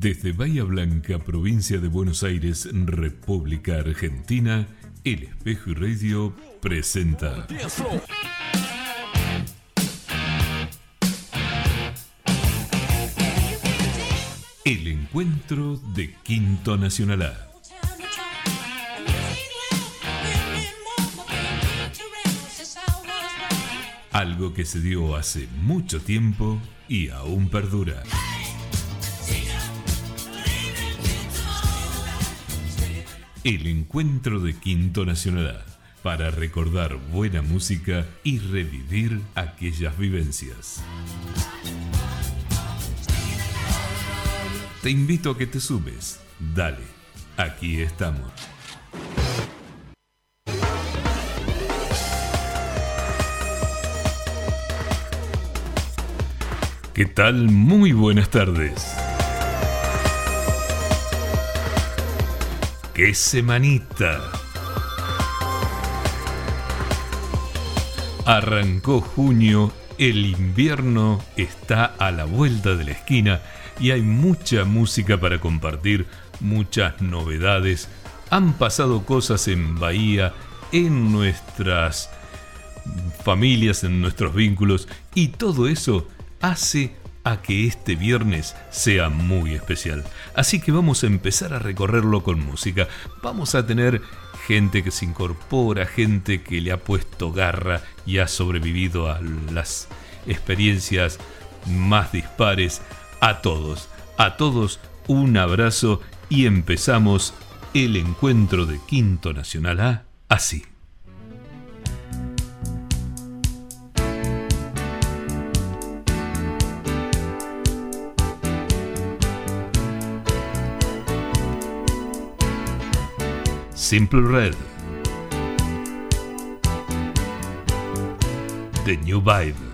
Desde Bahía Blanca, provincia de Buenos Aires, República Argentina, El Espejo y Radio presenta. El encuentro de Quinto Nacional A. Algo que se dio hace mucho tiempo y aún perdura. El encuentro de Quinto Nacional para recordar buena música y revivir aquellas vivencias. Te invito a que te subes. Dale, aquí estamos. ¿Qué tal? Muy buenas tardes. ¡Qué semanita! Arrancó junio, el invierno está a la vuelta de la esquina y hay mucha música para compartir, muchas novedades. Han pasado cosas en Bahía, en nuestras familias, en nuestros vínculos y todo eso hace a que este viernes sea muy especial. Así que vamos a empezar a recorrerlo con música. Vamos a tener gente que se incorpora, gente que le ha puesto garra y ha sobrevivido a las experiencias más dispares. A todos, a todos un abrazo y empezamos el encuentro de Quinto Nacional A así. Simple Red. The New Vibe.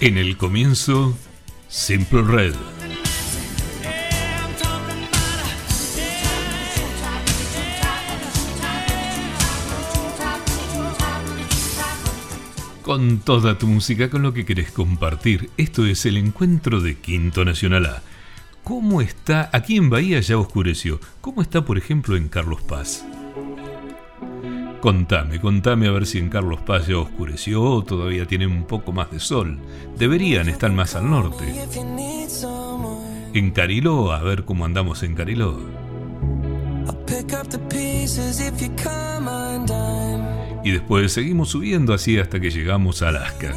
En el comienzo, Simple Red. Con toda tu música, con lo que querés compartir. Esto es el encuentro de Quinto Nacional A. ¿Cómo está? Aquí en Bahía ya oscureció. ¿Cómo está, por ejemplo, en Carlos Paz? Contame, contame a ver si en Carlos Paz ya oscureció o todavía tienen un poco más de sol. Deberían estar más al norte. En Cariló, a ver cómo andamos en Cariló. Y después seguimos subiendo así hasta que llegamos a Alaska.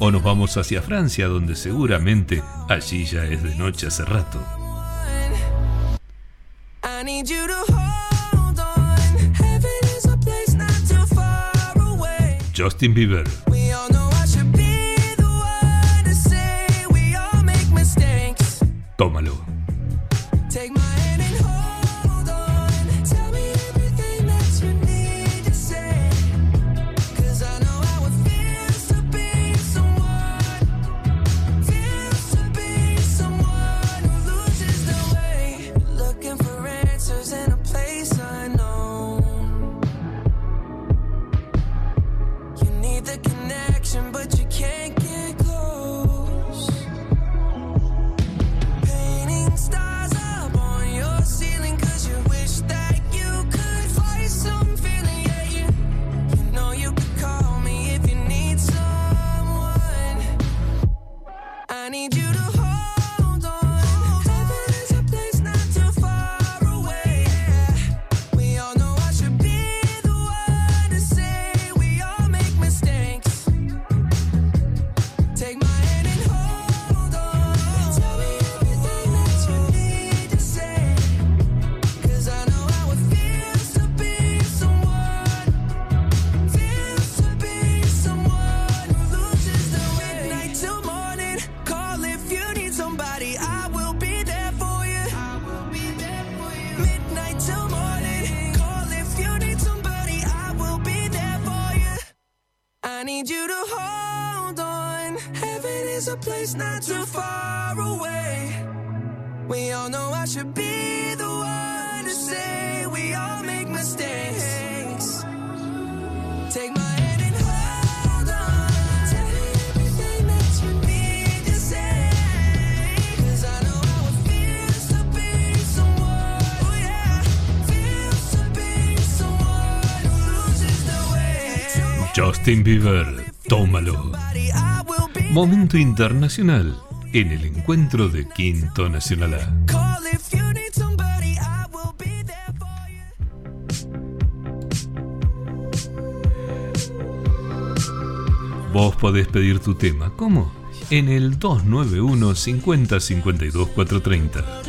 O nos vamos hacia Francia, donde seguramente allí ya es de noche hace rato. Justin Bieber. Justin Bieber, tómalo. Momento internacional en el encuentro de Quinto Nacional A. Vos podés pedir tu tema. ¿Cómo? En el 291 50 52 430.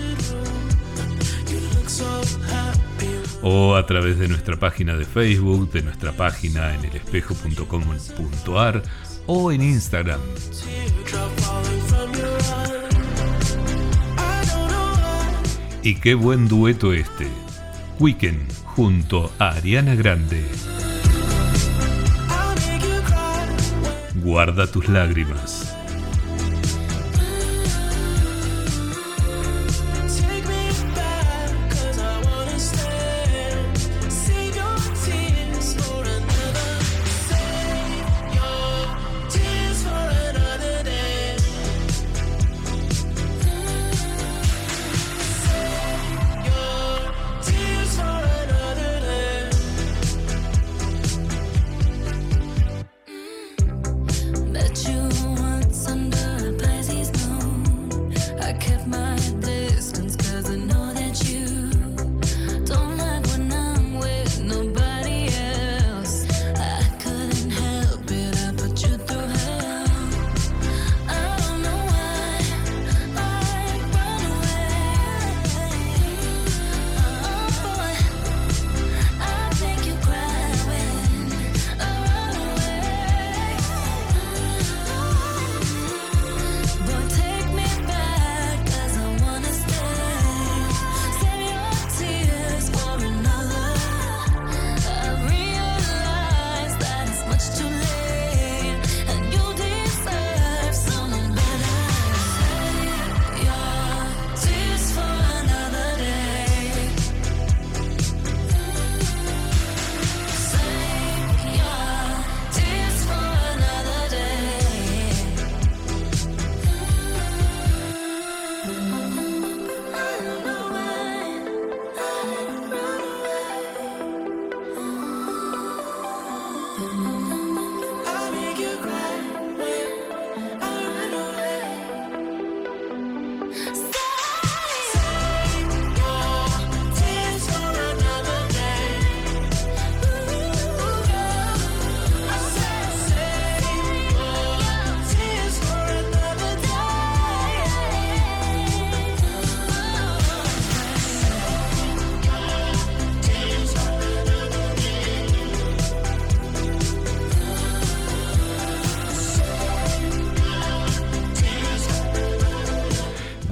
O a través de nuestra página de Facebook, de nuestra página en elespejo.com.ar o en Instagram. Y qué buen dueto este. Weekend junto a Ariana Grande. Guarda tus lágrimas.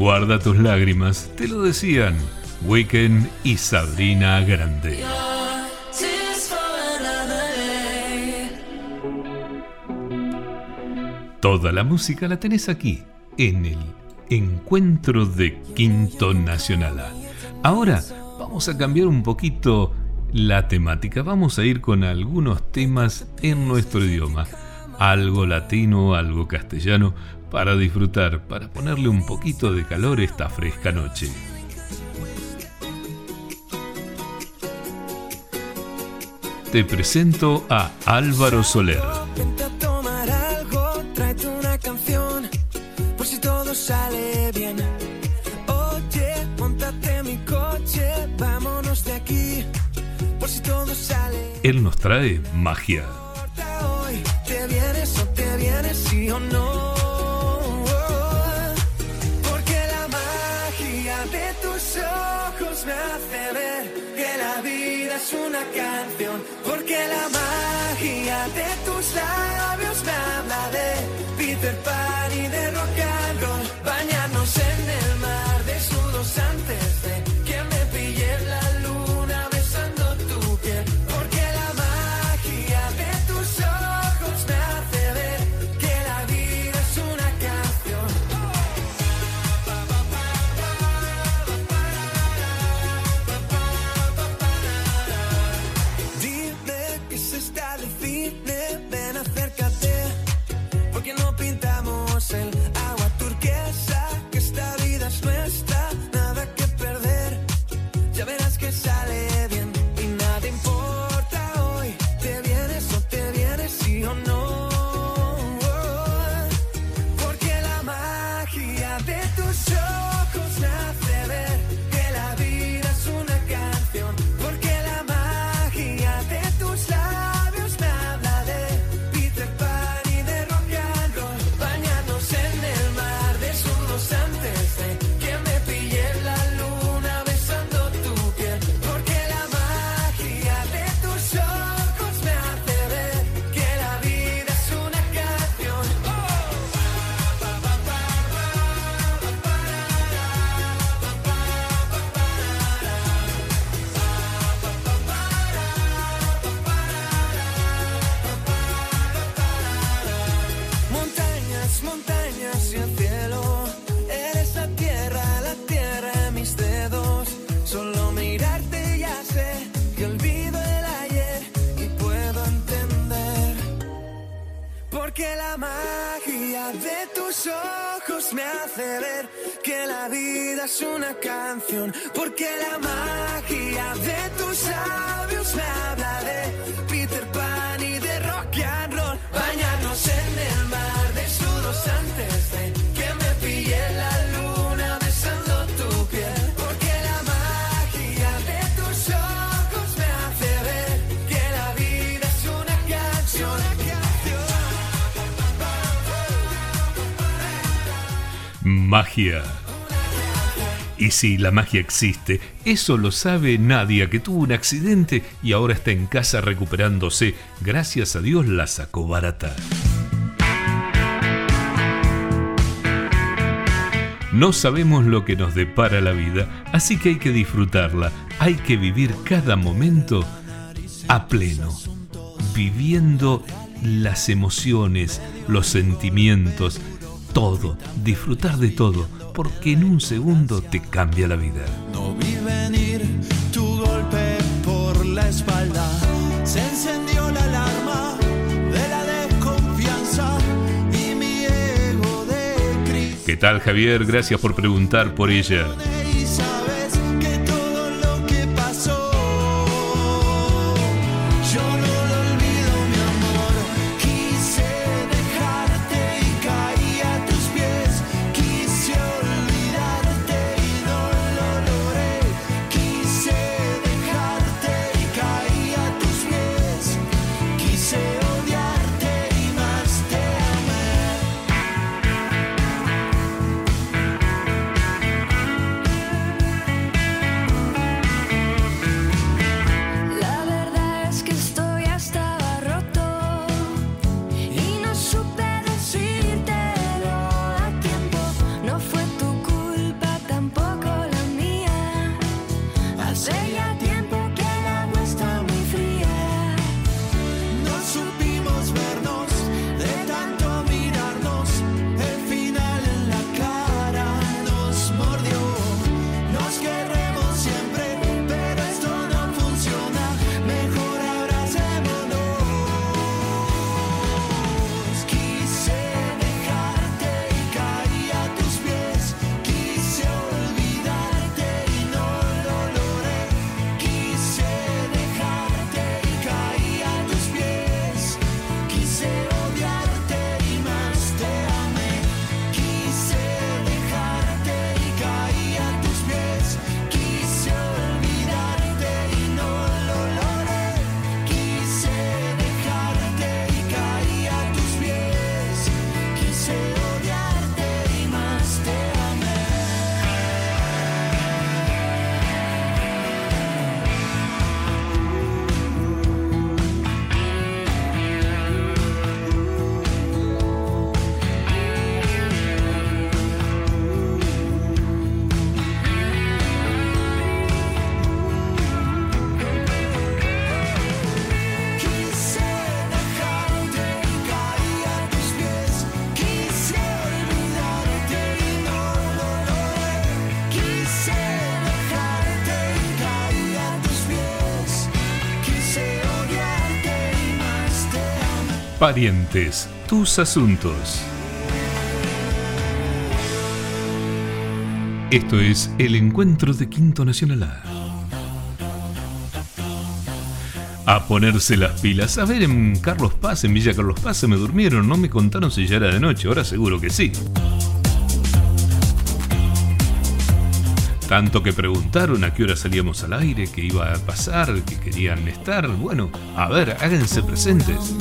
Guarda tus lágrimas, te lo decían Weekend y Sabrina Grande. Toda la música la tenés aquí, en el Encuentro de Quinto Nacional. Ahora vamos a cambiar un poquito la temática. Vamos a ir con algunos temas en nuestro idioma. Algo latino, algo castellano, para disfrutar, para ponerle un poquito de calor esta fresca noche. Te presento a Álvaro Soler. sale bien. Oye, montate mi coche, vámonos de aquí, por si todo sale. Él nos trae magia. Hoy te vienes o te vienes, sí o no. Porque la magia de tus labios me habla de Peter Pan y de rock and roll. Bañarnos en el mar desnudos antes Porque la magia de tus ojos me hace ver que la vida es una canción. Porque la magia de tus labios me habla de Peter Pan y de rock and roll. Bañarnos en el mar desnudos antes Magia. Y si la magia existe, eso lo sabe Nadia, que tuvo un accidente y ahora está en casa recuperándose. Gracias a Dios la sacó barata. No sabemos lo que nos depara la vida, así que hay que disfrutarla, hay que vivir cada momento a pleno, viviendo las emociones, los sentimientos, todo, disfrutar de todo, porque en un segundo te cambia la vida. No vi venir tu golpe por la espalda. Se encendió la alarma de la desconfianza y mi ego de crisis. ¿Qué tal Javier? Gracias por preguntar por ella. Parientes, tus asuntos. Esto es el encuentro de Quinto Nacional A. Ponerse las pilas. A ver, en Carlos Paz, en Villa Carlos Paz, se me durmieron. No me contaron si ya era de noche. Ahora seguro que sí. Tanto que preguntaron a qué hora salíamos al aire, qué iba a pasar, que querían estar. Bueno, a ver, háganse presentes.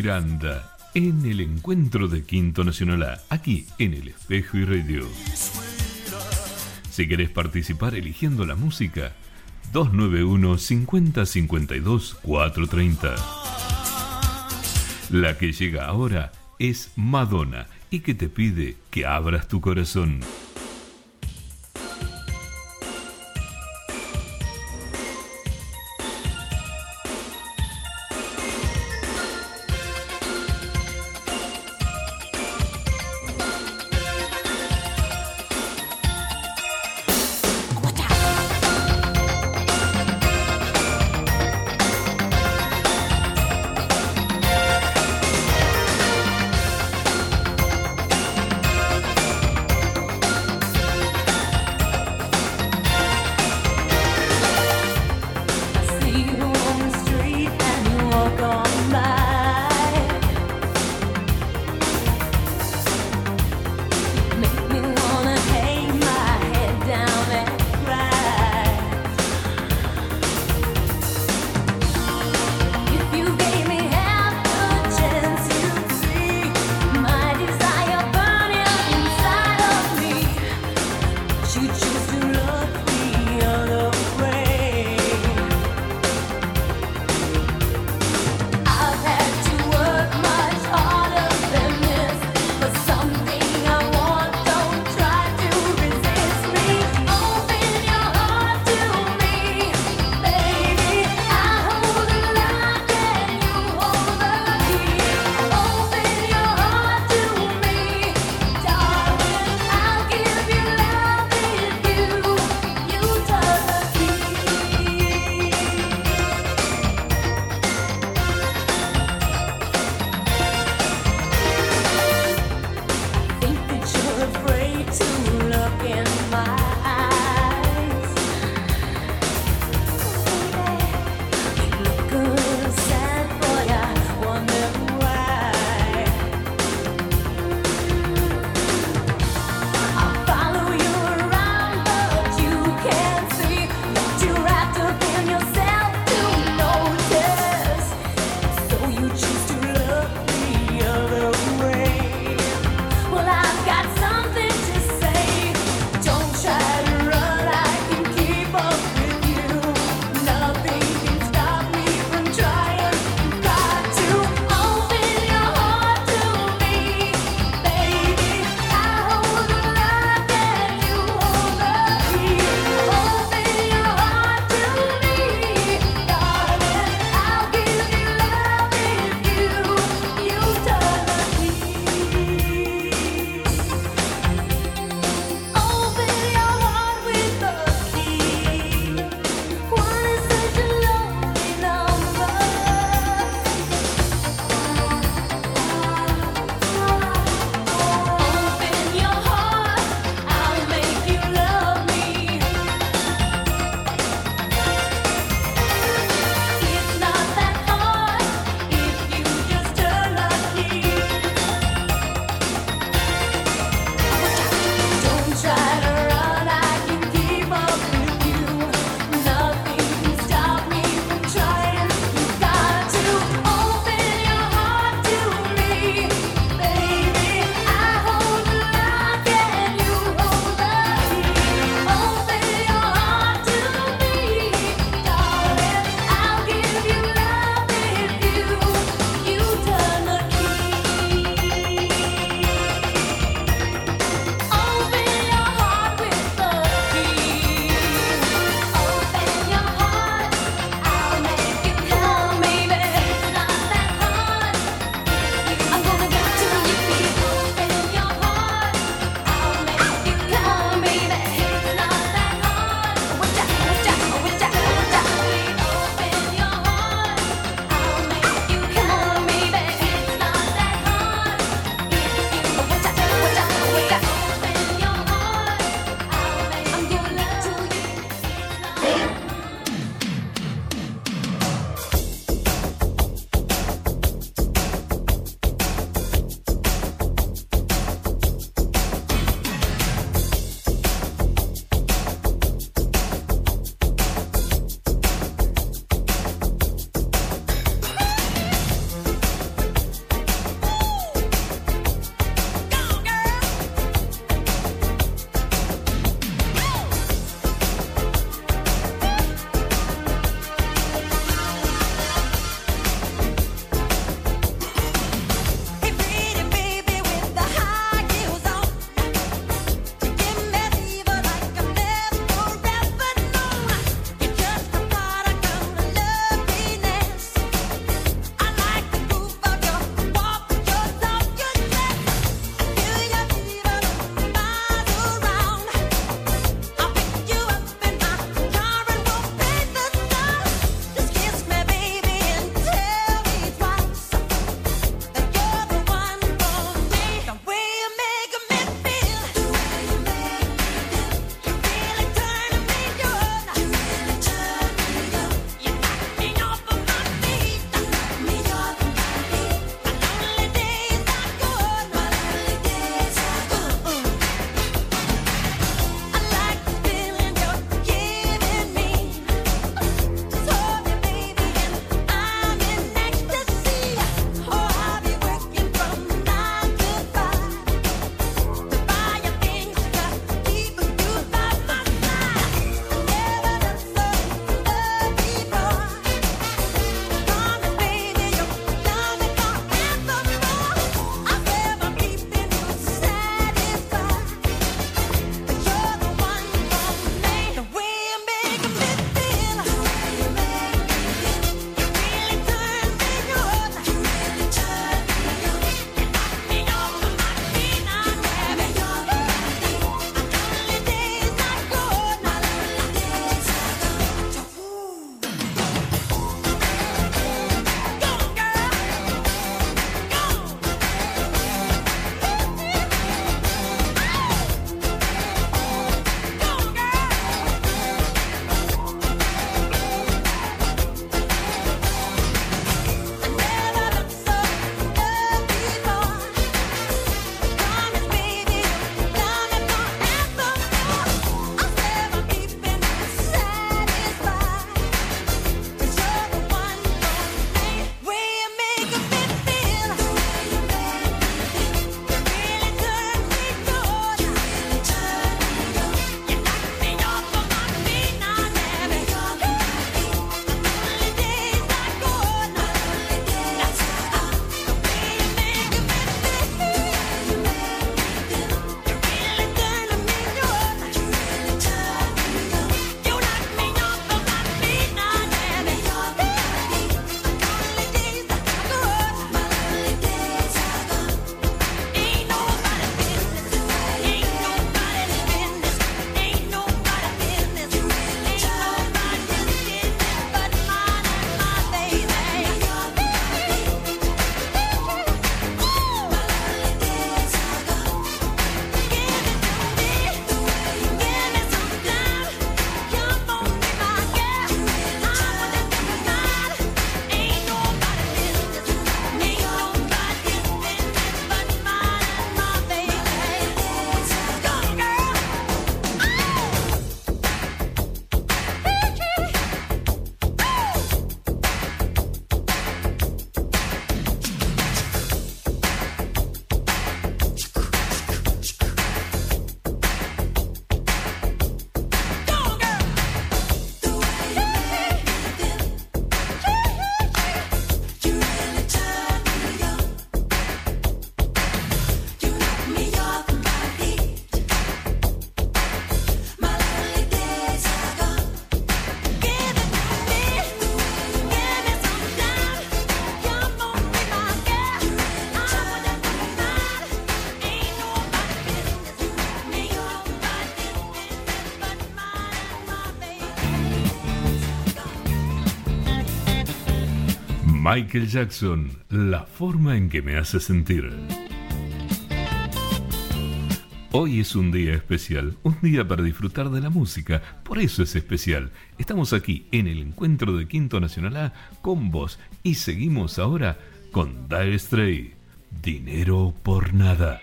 Miranda en el encuentro de Quinto Nacional A, aquí en El Espejo y Radio. Si querés participar eligiendo la música, 291 50 52 430. La que llega ahora es Madonna y que te pide que abras tu corazón. Michael Jackson, la forma en que me hace sentir. Hoy es un día especial, un día para disfrutar de la música, por eso es especial. Estamos aquí en el encuentro de Quinto Nacional A con vos y seguimos ahora con Dire Stray, Dinero por Nada.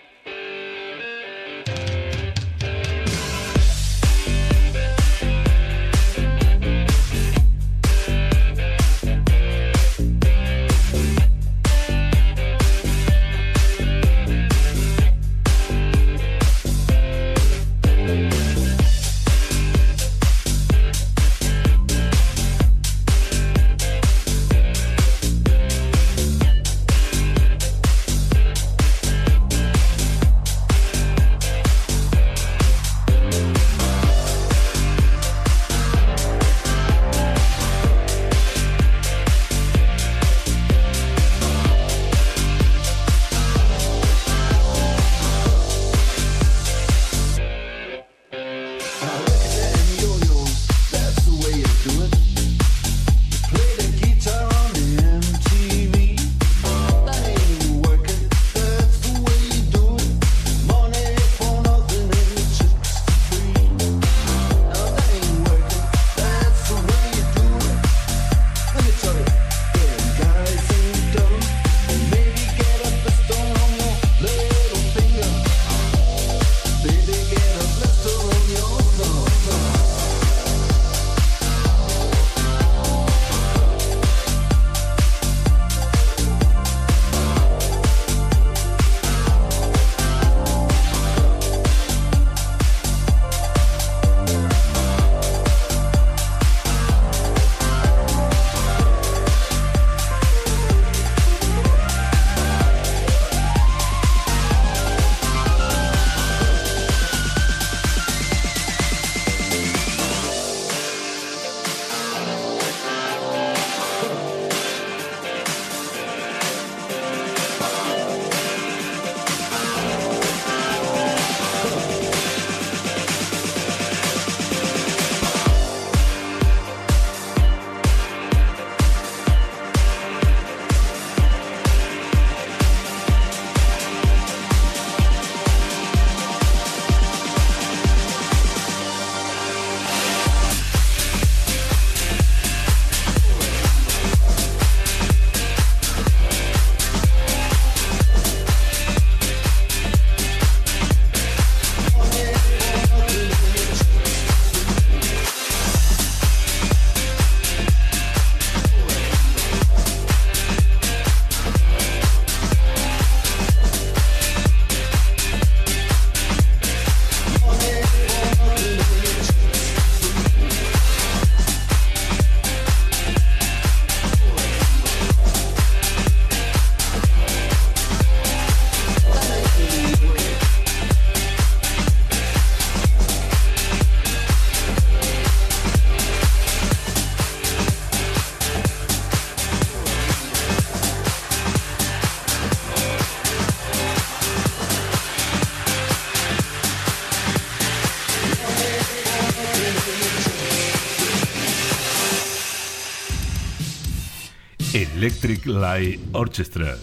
Light Orchestra.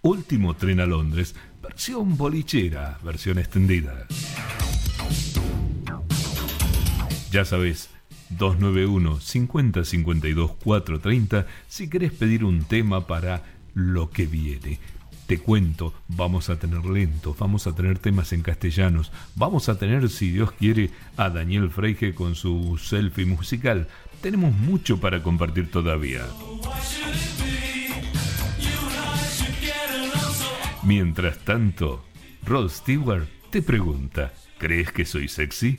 Último tren a Londres, versión bolichera, versión extendida. Ya sabes, 291 50 52 430 si querés pedir un tema para lo que viene. Te cuento, vamos a tener lentos, vamos a tener temas en castellanos, vamos a tener, si Dios quiere, a Daniel Freige con su selfie musical. Tenemos mucho para compartir todavía. Mientras tanto, Rod Stewart te pregunta, ¿crees que soy sexy?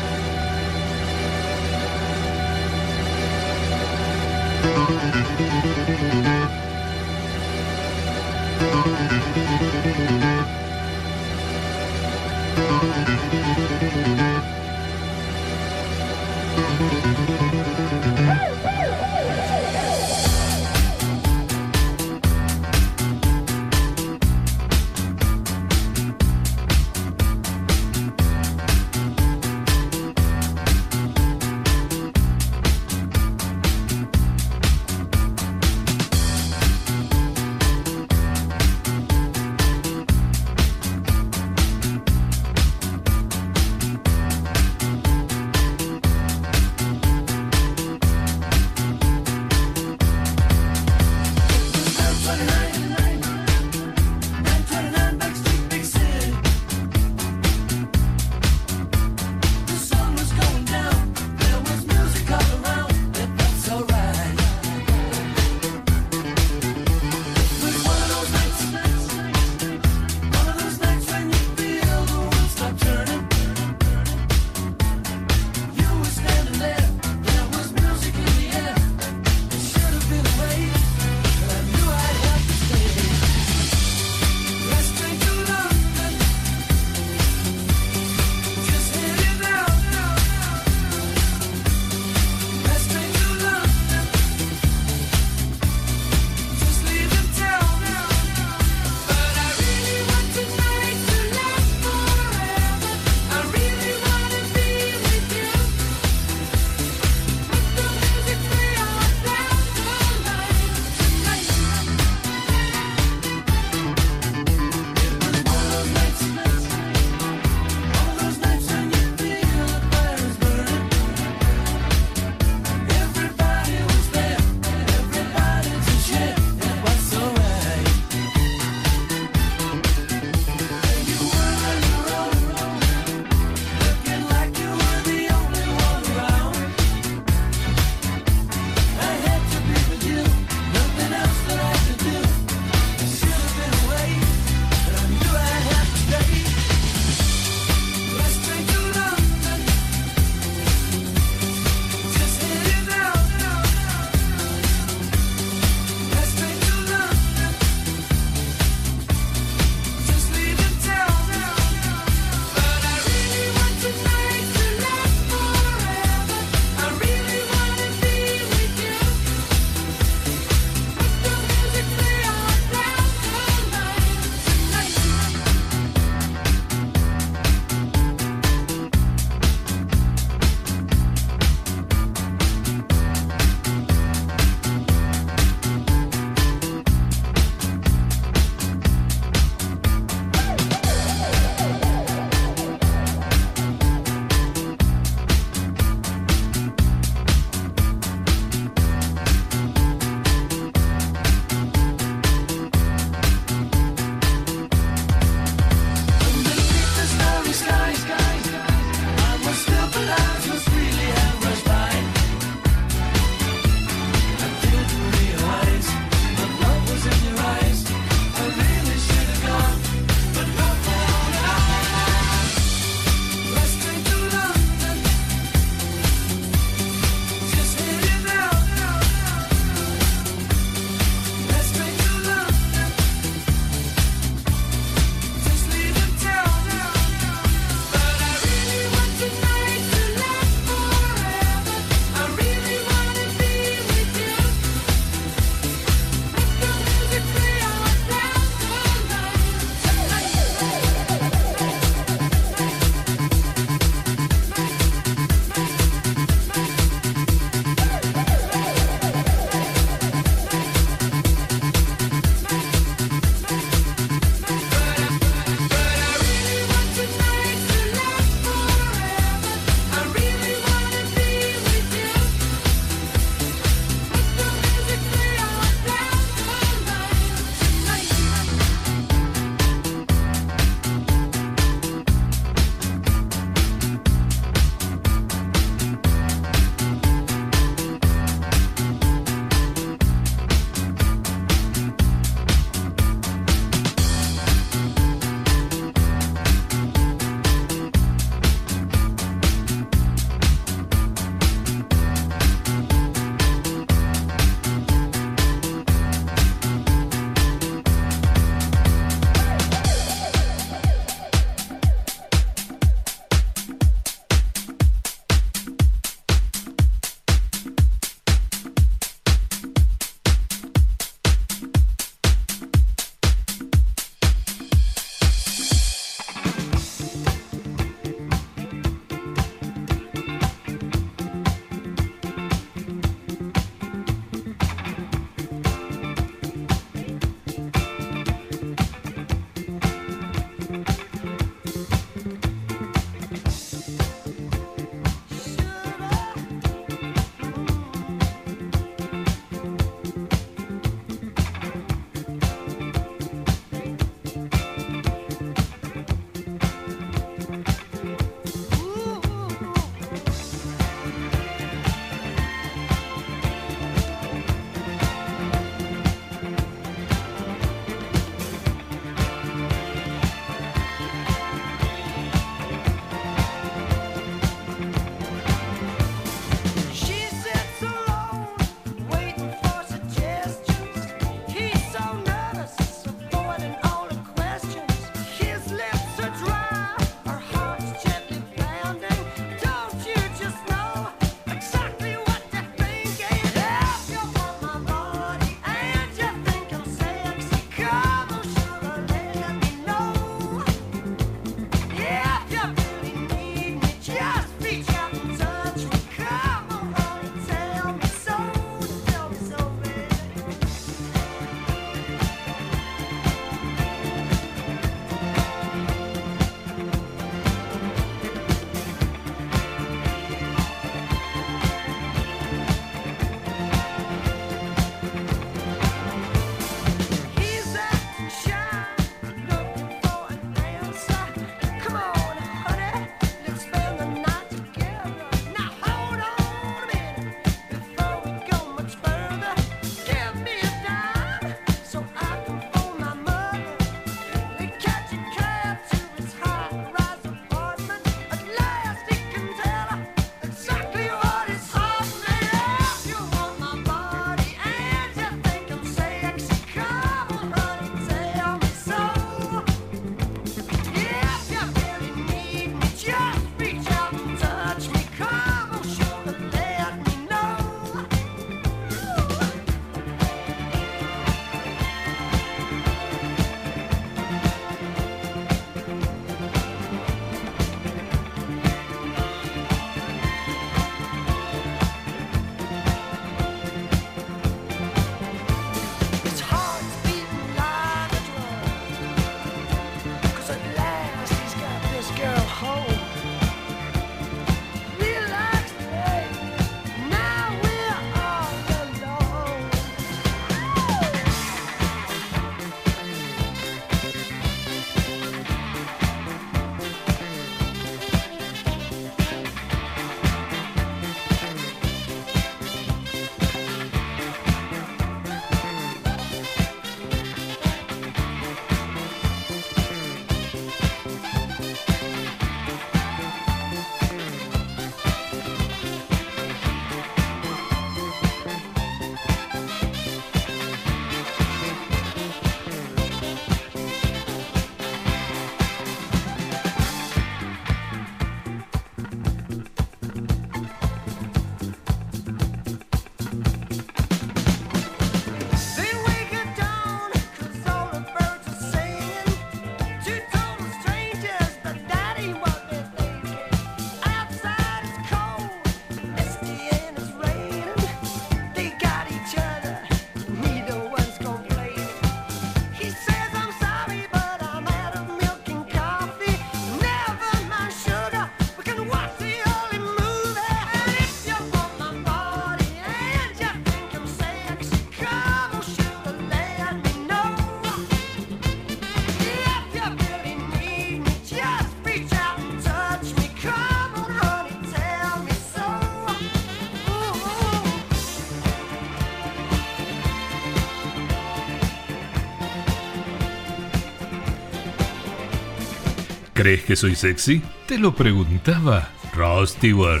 ¿Crees que soy sexy? Te lo preguntaba Ross Stewart.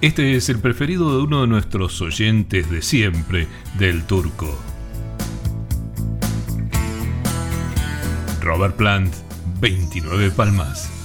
Este es el preferido de uno de nuestros oyentes de siempre, del turco. Robert Plant, 29 palmas.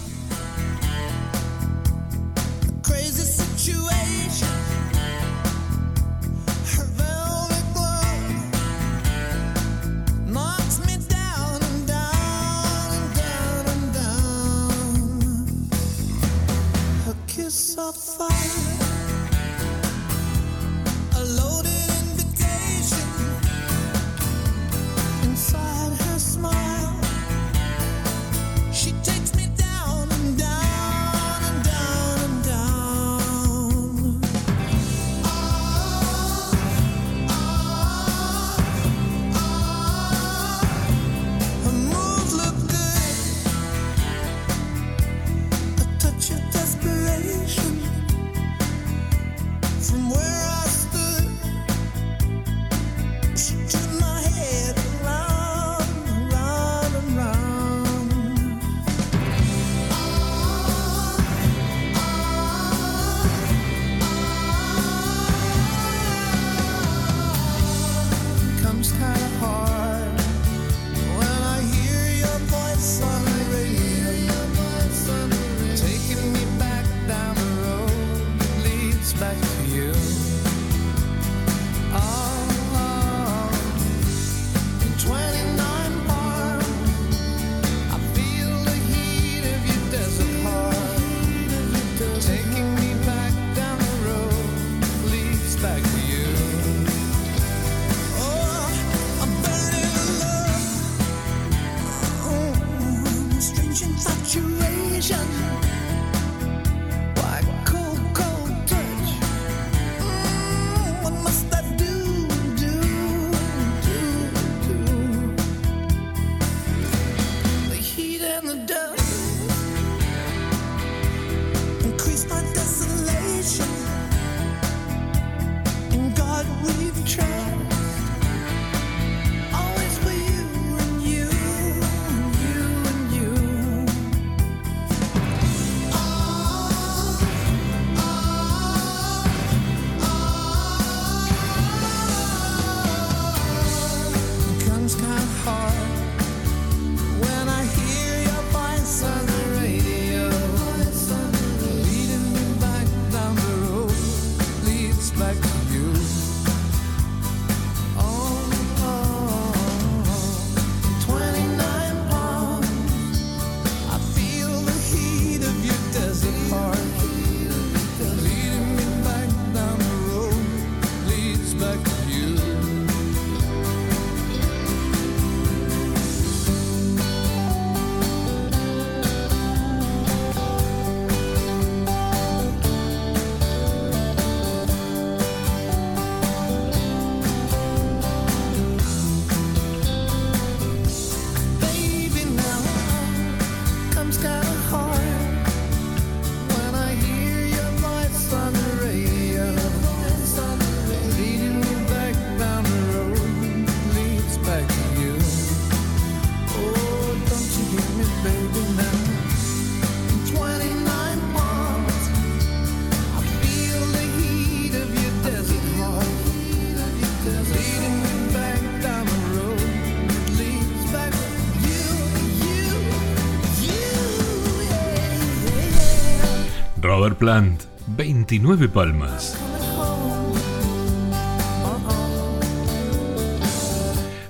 Plant, 29 palmas.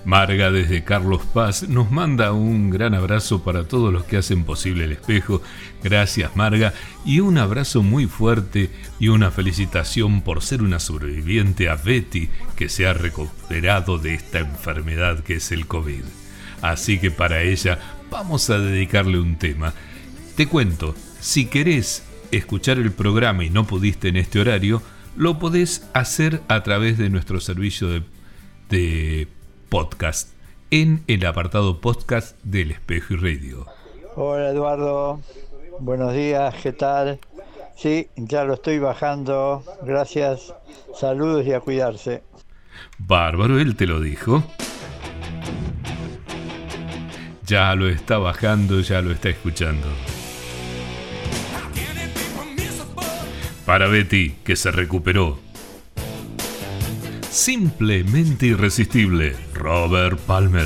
Marga desde Carlos Paz nos manda un gran abrazo para todos los que hacen posible el espejo. Gracias Marga y un abrazo muy fuerte y una felicitación por ser una sobreviviente a Betty que se ha recuperado de esta enfermedad que es el COVID. Así que para ella vamos a dedicarle un tema. Te cuento, si querés escuchar el programa y no pudiste en este horario, lo podés hacer a través de nuestro servicio de, de podcast en el apartado podcast del Espejo y Radio. Hola Eduardo, buenos días, ¿qué tal? Sí, ya lo estoy bajando, gracias, saludos y a cuidarse. Bárbaro, él te lo dijo. Ya lo está bajando, ya lo está escuchando. Para Betty, que se recuperó. Simplemente irresistible, Robert Palmer.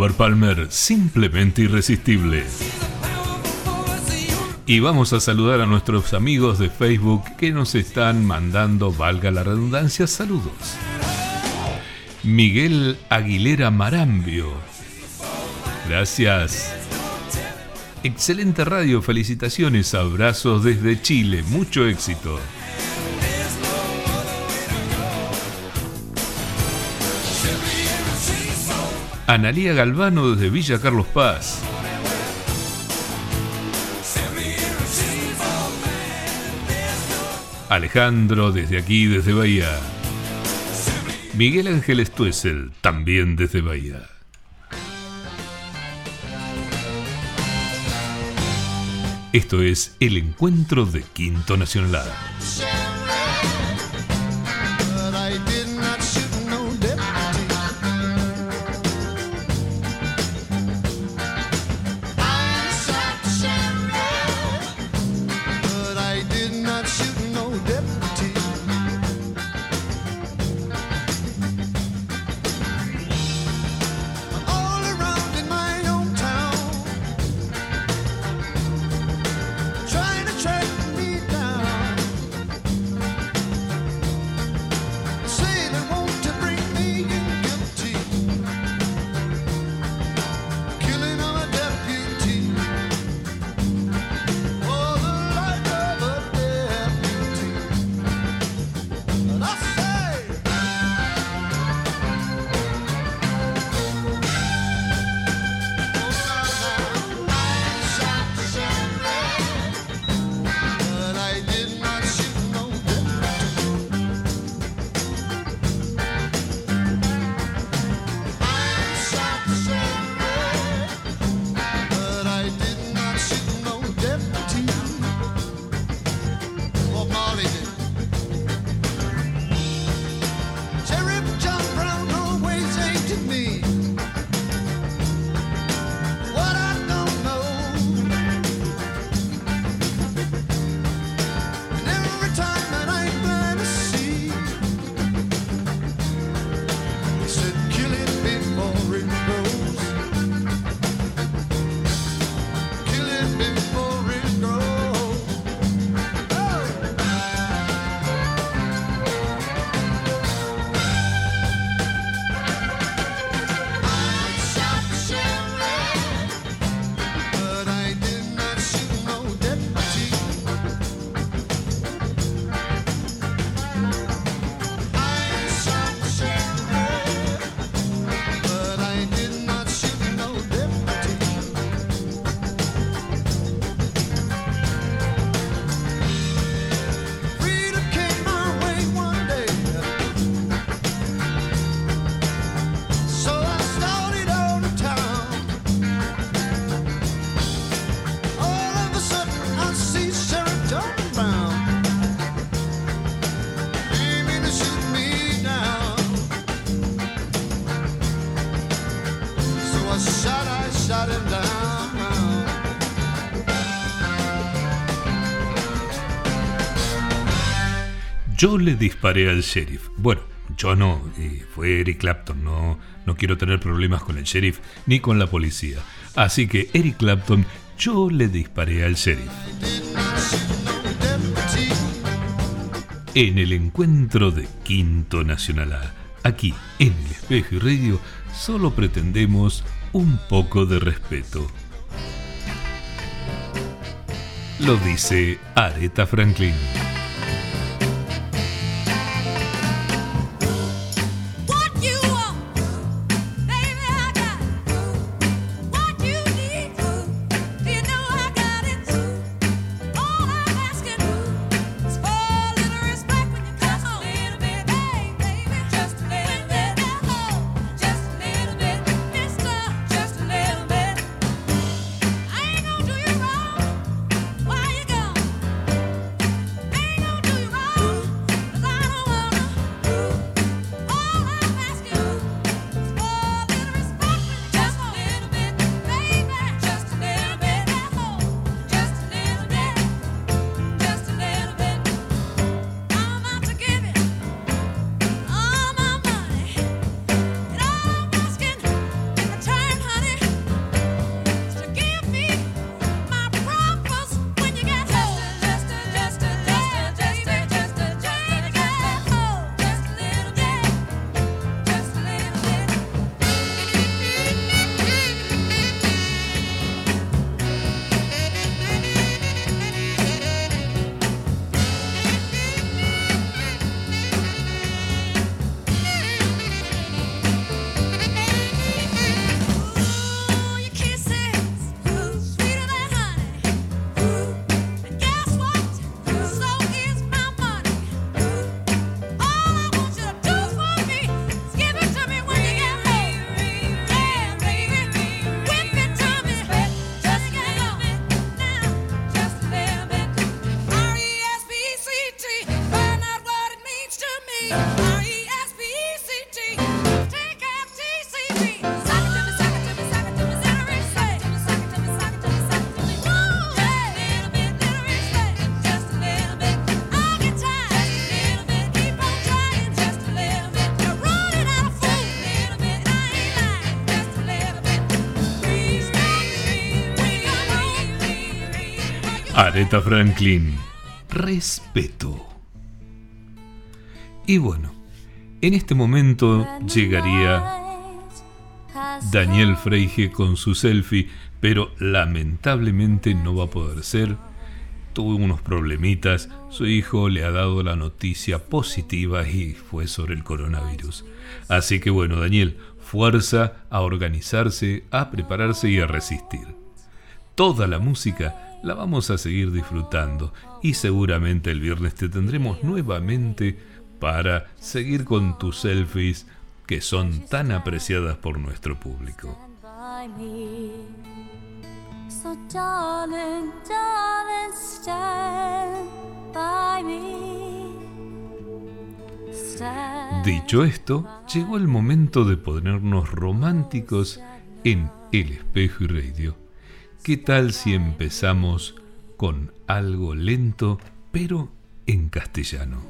Robert Palmer, simplemente irresistible. Y vamos a saludar a nuestros amigos de Facebook que nos están mandando, valga la redundancia, saludos. Miguel Aguilera Marambio. Gracias. Excelente radio, felicitaciones, abrazos desde Chile, mucho éxito. Analía Galvano desde Villa Carlos Paz. Alejandro desde aquí, desde Bahía. Miguel Ángel Stuessel, también desde Bahía. Esto es el encuentro de Quinto Nacional. Yo le disparé al sheriff. Bueno, yo no, fue Eric Clapton, no, no quiero tener problemas con el sheriff ni con la policía. Así que Eric Clapton, yo le disparé al sheriff. En el encuentro de Quinto Nacional A, aquí en el espejo y radio, solo pretendemos un poco de respeto. Lo dice Aretha Franklin. Franklin. Respeto. Y bueno, en este momento llegaría Daniel Freige con su selfie, pero lamentablemente no va a poder ser. Tuvo unos problemitas, su hijo le ha dado la noticia positiva y fue sobre el coronavirus. Así que bueno, Daniel, fuerza a organizarse, a prepararse y a resistir. Toda la música la vamos a seguir disfrutando y seguramente el viernes te tendremos nuevamente para seguir con tus selfies que son tan apreciadas por nuestro público. Dicho esto, llegó el momento de ponernos románticos en El Espejo y Radio ¿Qué tal si empezamos con algo lento, pero en castellano?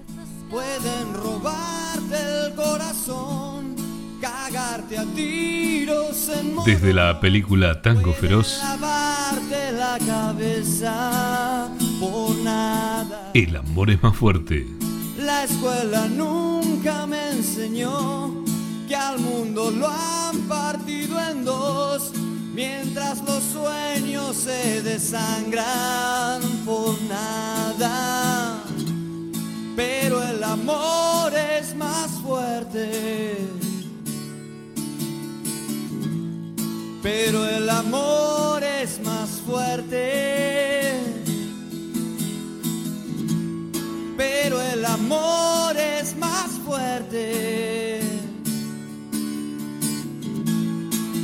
Pueden robarte el corazón, cagarte a tiros en Desde la película Tango Feroz, la cabeza por nada. El amor es más fuerte. La escuela nunca me enseñó que al mundo lo han partido en dos mientras los sueños se desangran por nada. Pero el amor es más fuerte. Pero el amor es más fuerte. pero el amor es más fuerte.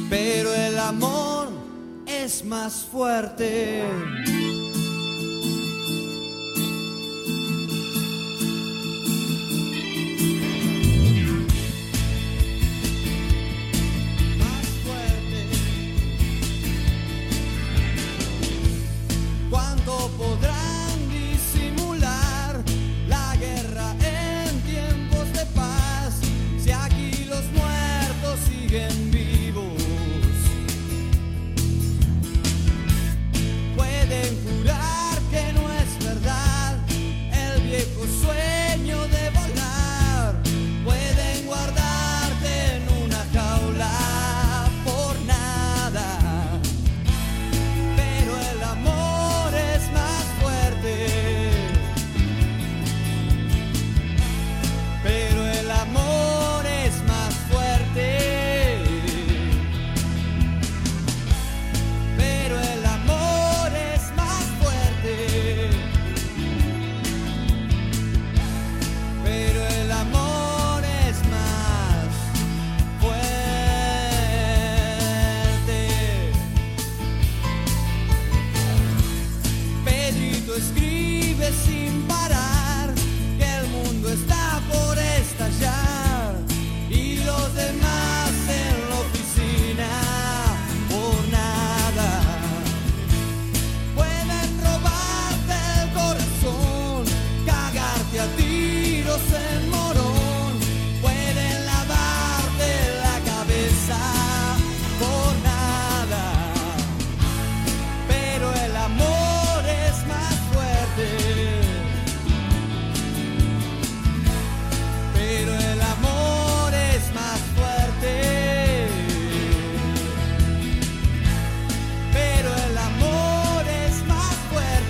Pero el amor es más fuerte. Más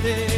fuerte.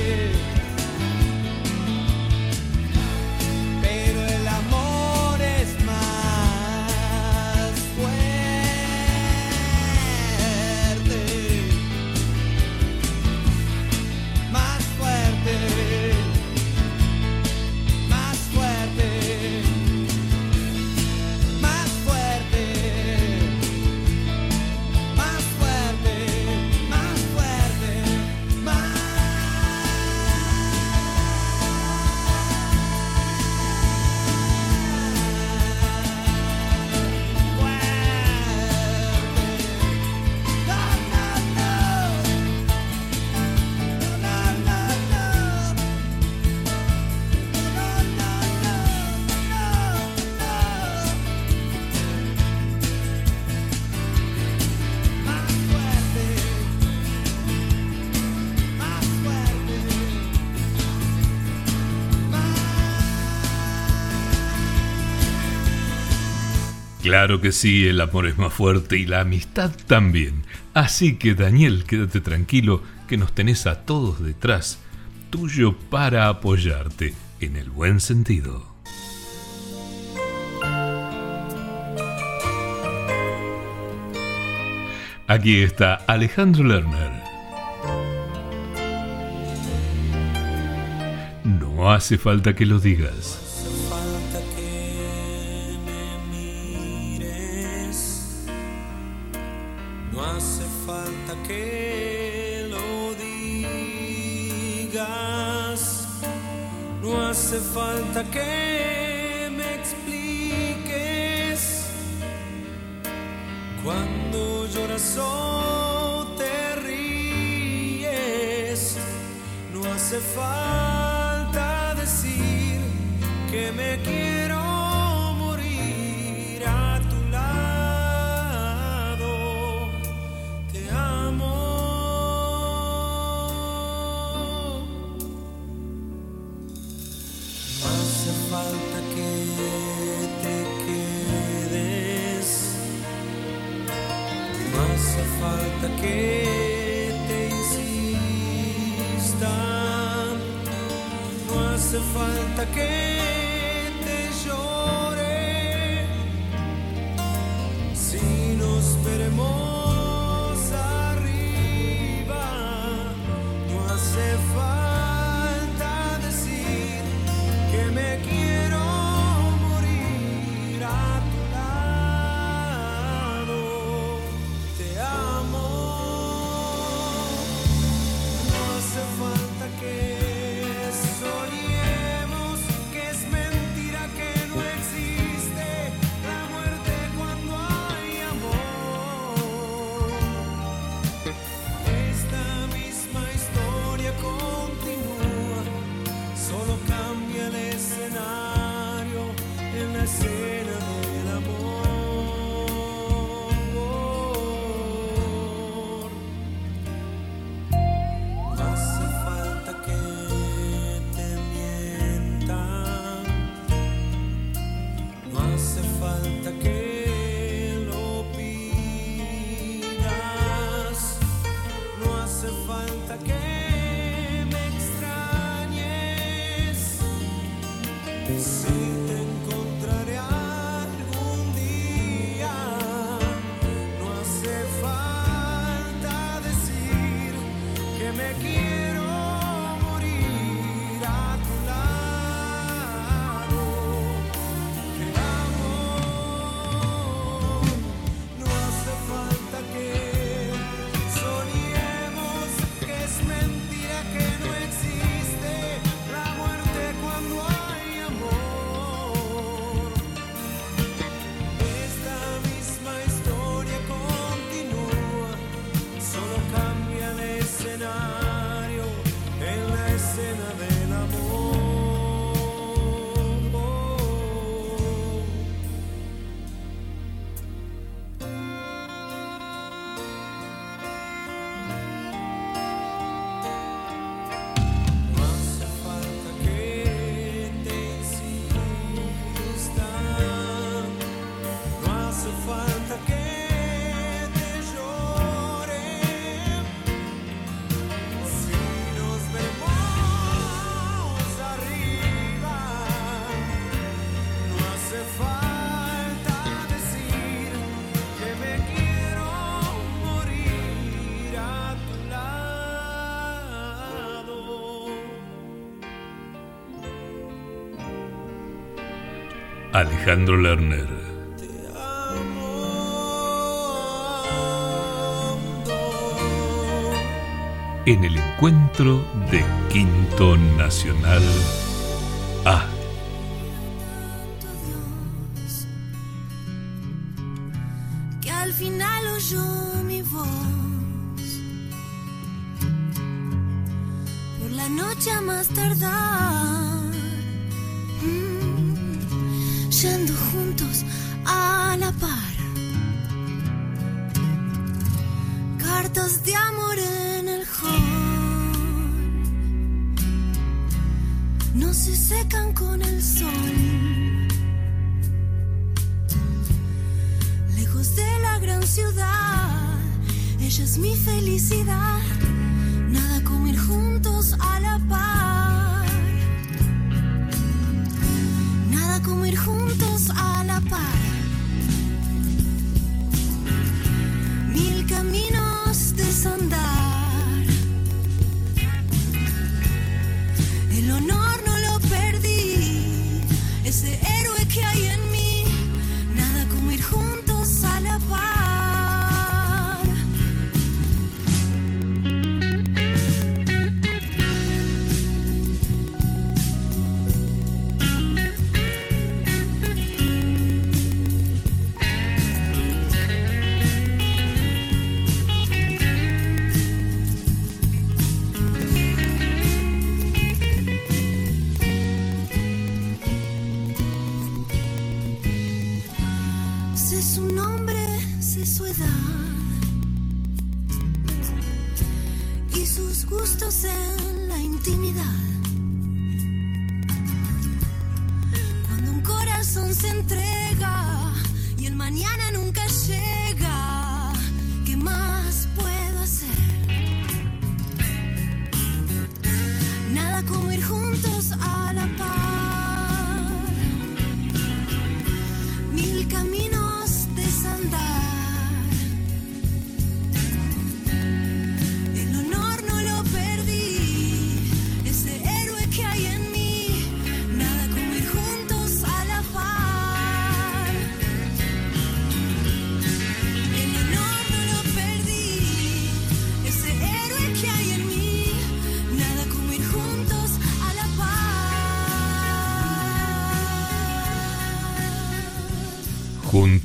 Claro que sí, el amor es más fuerte y la amistad también. Así que Daniel, quédate tranquilo que nos tenés a todos detrás, tuyo para apoyarte, en el buen sentido. Aquí está Alejandro Lerner. No hace falta que lo digas. Alejandro Lerner. En el encuentro de Quinto Nacional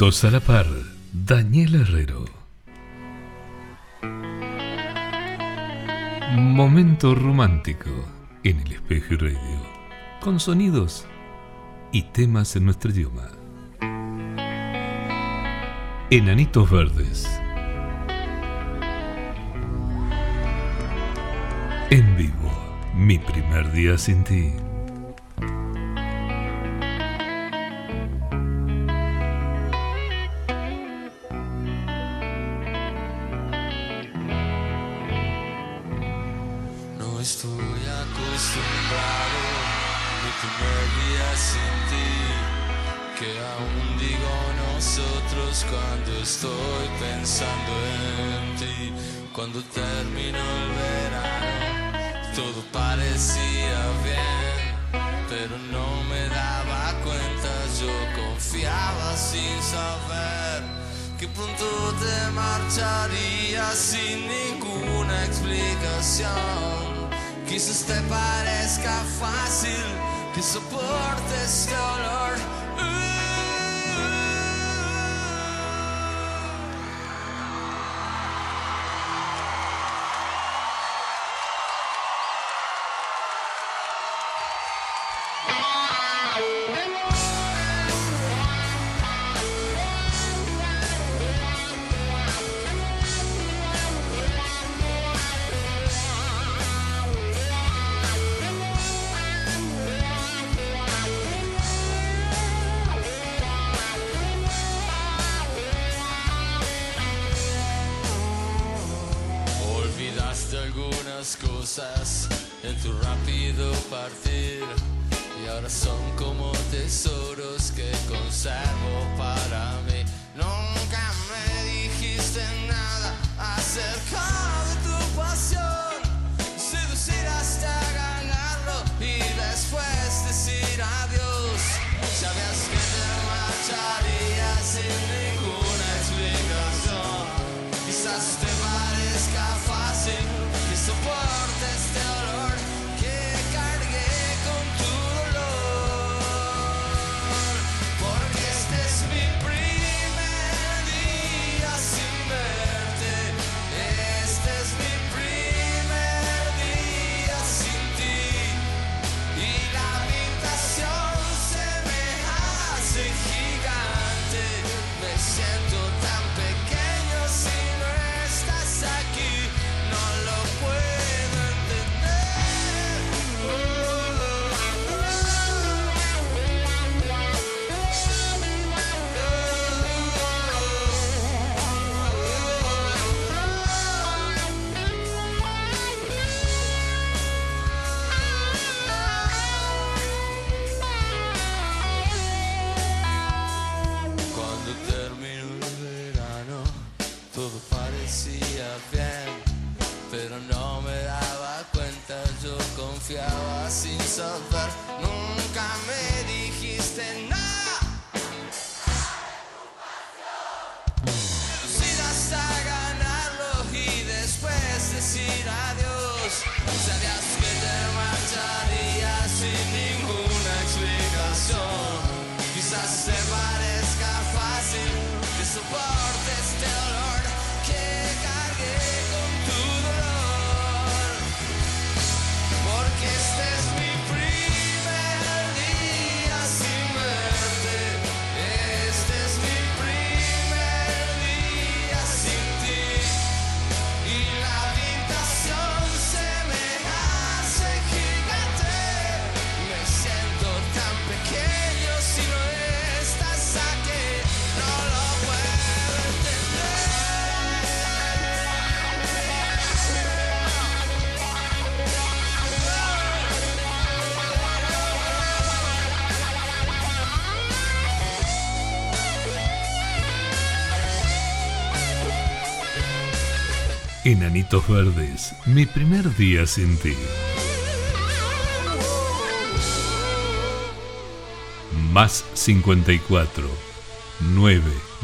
Juntos a la par, Daniel Herrero. Momento romántico en el espejo radio, con sonidos y temas en nuestro idioma. Enanitos Verdes. En vivo, mi primer día sin ti. I ela se far. Enanitos Verdes, mi primer día sin ti. Más 54 9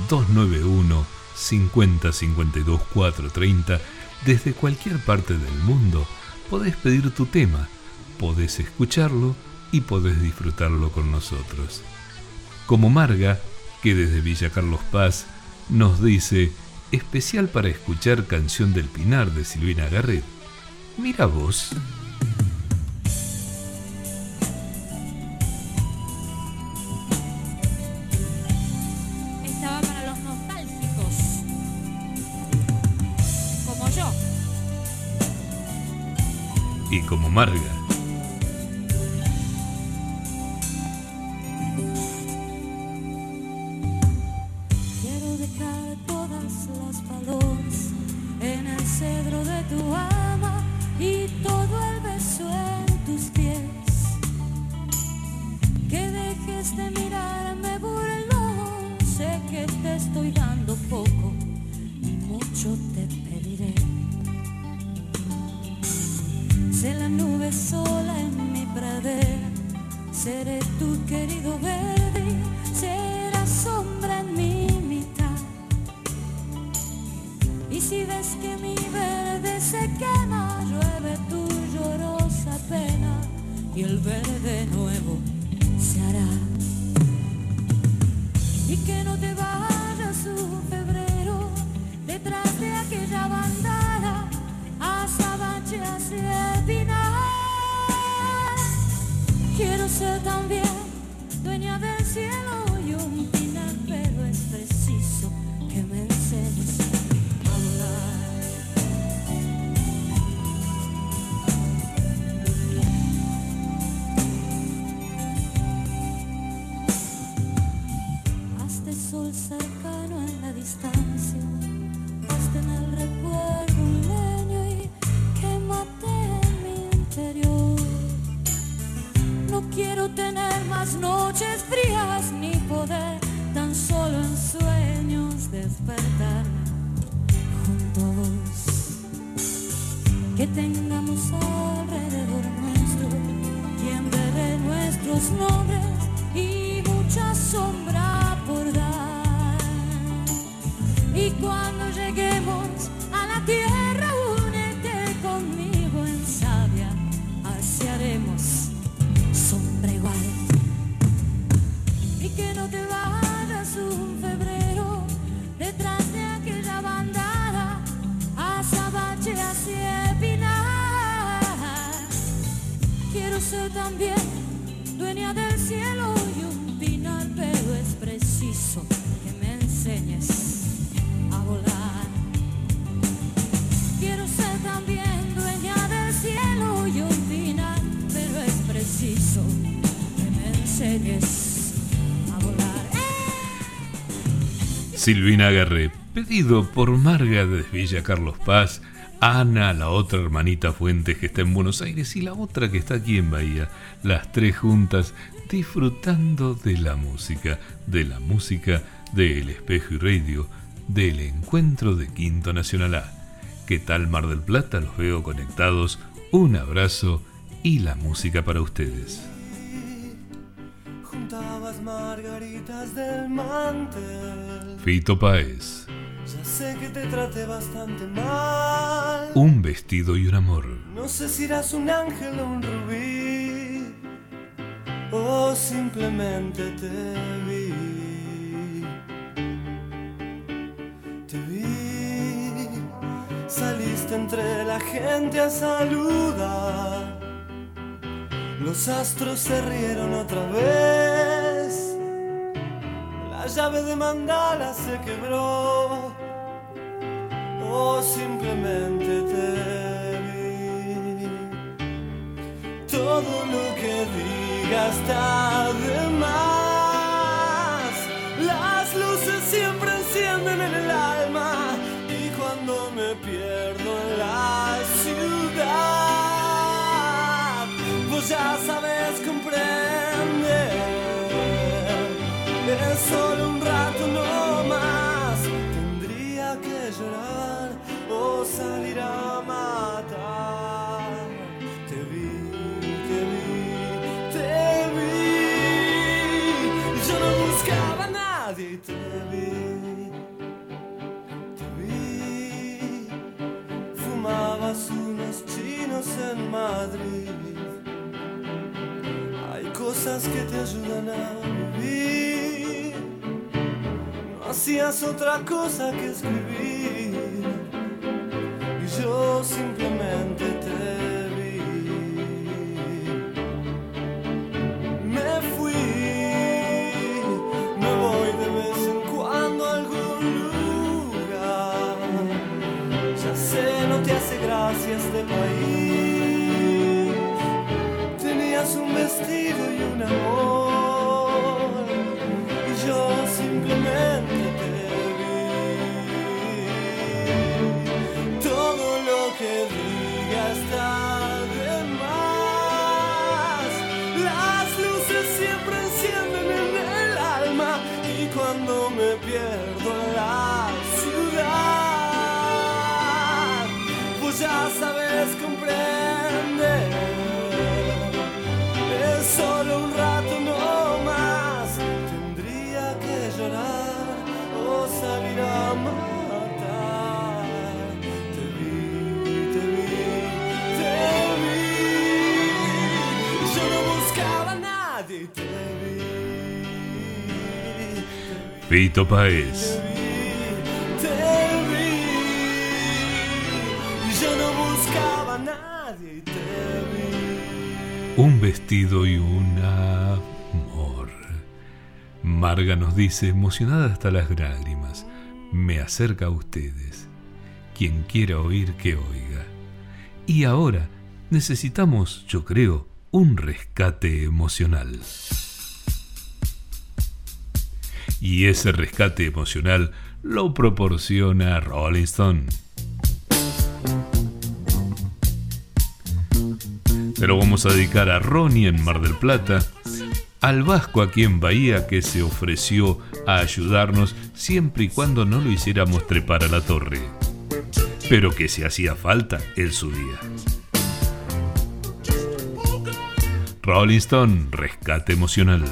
291 50 52 430 desde cualquier parte del mundo podés pedir tu tema, podés escucharlo y podés disfrutarlo con nosotros. Como Marga, que desde Villa Carlos Paz nos dice especial para escuchar Canción del Pinar de Silvina Garret. Mira vos. Estaba para los nostálgicos. Como yo. Y como Marga. También dueña del cielo y un pinar, pero es preciso que me enseñes a volar. Quiero ser también dueña del cielo y un pinar, pero es preciso que me enseñes a volar. Silvina Garré, pedido por Marga de Villa Carlos Paz, Ana, la otra hermanita Fuentes que está en Buenos Aires y la otra que está aquí en Bahía, las tres juntas disfrutando de la música, de la música de El Espejo y Radio, del encuentro de Quinto Nacional A. ¿Qué tal Mar del Plata? Los veo conectados. Un abrazo y la música para ustedes. Juntabas margaritas del mantel. Fito Páez, Ya sé que te traté bastante mal. un vestido y un amor. No sé si eras un ángel o un rubí. O simplemente te vi. Te vi. Saliste entre la gente a saludar. Los astros se rieron otra vez. La llave de mandala se quebró. O simplemente te vi. Todo lo que diga está de más. Las luces siempre encienden en el Madrid. Hay cosas que te ayudan a vivir. No hacías otra cosa que escribir. Y yo simplemente te vi. Me fui, me voy de vez en cuando a algún lugar. Ya sé, no te hace gracia este país. Un vestido y un amor. Te vi. Un vestido y un amor. Marga nos dice, emocionada hasta las lágrimas, me acerca a ustedes. Quien quiera oír, que oiga. Y ahora necesitamos, yo creo, un rescate emocional. Y ese rescate emocional lo proporciona Rolling Stone. Se lo vamos a dedicar a Ronnie en Mar del Plata, al Vasco aquí en Bahía que se ofreció a ayudarnos siempre y cuando no lo hiciéramos trepar a la torre. Pero que si hacía falta, él subía. Rolling Stone, rescate emocional.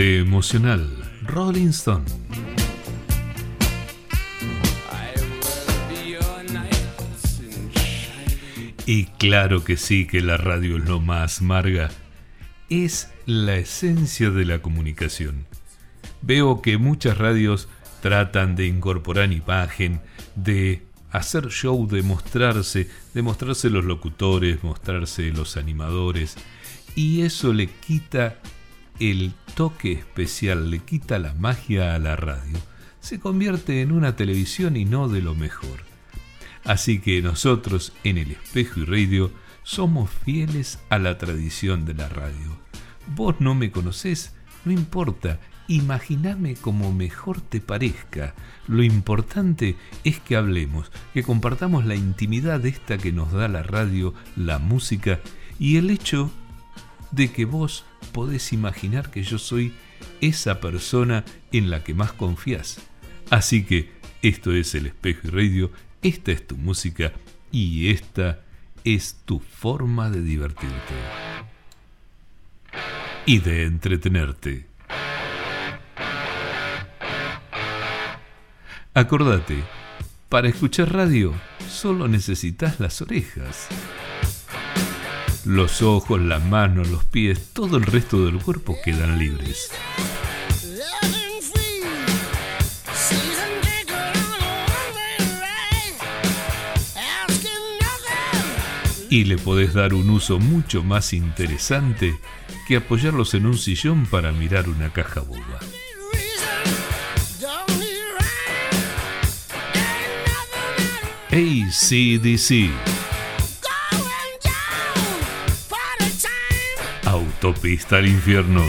Emocional. Rolling Stone. Y claro que sí que la radio es lo más, Marga. Es la esencia de la comunicación. Veo que muchas radios tratan de incorporar imagen, de hacer show, de mostrarse, de mostrarse los locutores, mostrarse los animadores. Y eso le quita el toque especial, le quita la magia a la radio. Se convierte en una televisión y no de lo mejor. Así que nosotros en el espejo y radio somos fieles a la tradición de la radio. Vos no me conocés, no importa, imaginame como mejor te parezca. Lo importante es que hablemos, que compartamos la intimidad esta que nos da la radio, la música y el hecho de que vos podés imaginar que yo soy esa persona en la que más confías. Así que esto es el espejo y radio, esta es tu música y esta es tu forma de divertirte y de entretenerte. Acordate, para escuchar radio solo necesitas las orejas. Los ojos, las manos, los pies, todo el resto del cuerpo quedan libres. Y le podés dar un uso mucho más interesante que apoyarlos en un sillón para mirar una caja boba. ACDC, Autopista al Infierno.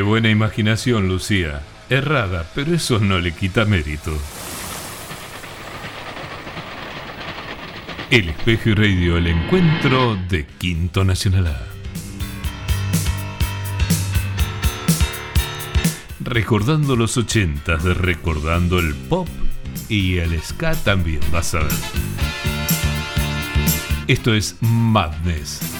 Qué buena imaginación, Lucía. Errada, pero eso no le quita mérito. El Espejo y Radio, el encuentro de Quinto Nacional. Recordando los ochentas, recordando el pop y el ska también, vas a ver. Esto es Madness.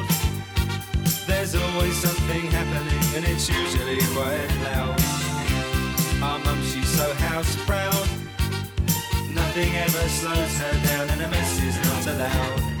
Something happening, and it's usually quite loud. Our mum, she's so house proud. Nothing ever slows her down, and a mess is not allowed.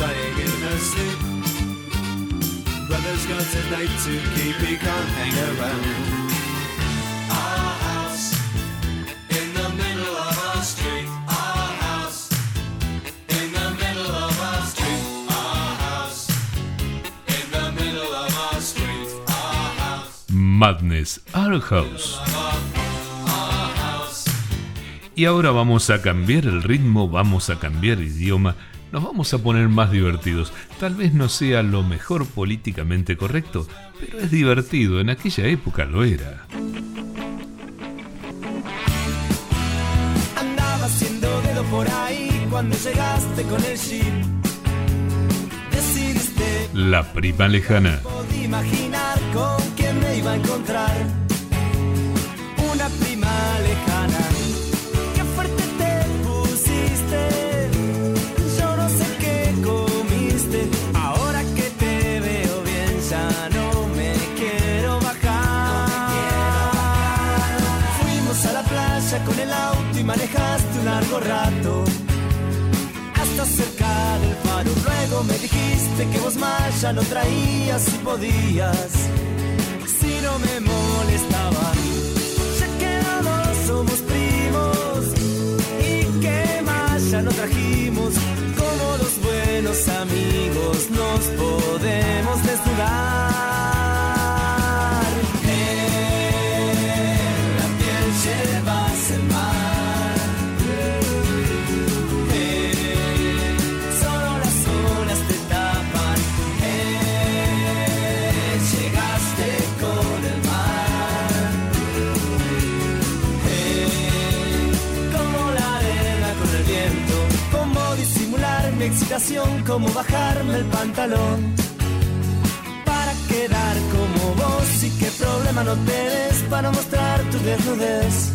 Sighing in her sleep. Brother's got a date to keep, he can't hang around. Our house in the middle of our street. Our house in the middle of our street. Our house in the middle of our street. Our house. Madness, Our House. Our house. Y ahora vamos a cambiar el ritmo, vamos a cambiar idioma, nos vamos a poner más divertidos. Tal vez no sea lo mejor políticamente correcto, pero es divertido, en aquella época lo era. Andaba haciendo dedo por ahí cuando llegaste con el jeep. Decidiste, La prima lejana. podía imaginar con quién me iba a encontrar. Y manejaste un largo rato hasta cerca del faro. Luego me dijiste que vos más ya no traías si podías, si no me molestaba. Ya que dos somos primos y que más ya no trajimos. Como los buenos amigos nos podemos desnudar. Excitación. Cómo bajarme el pantalón. Para quedar como vos. Y qué problema no tenés para mostrar tu desnudez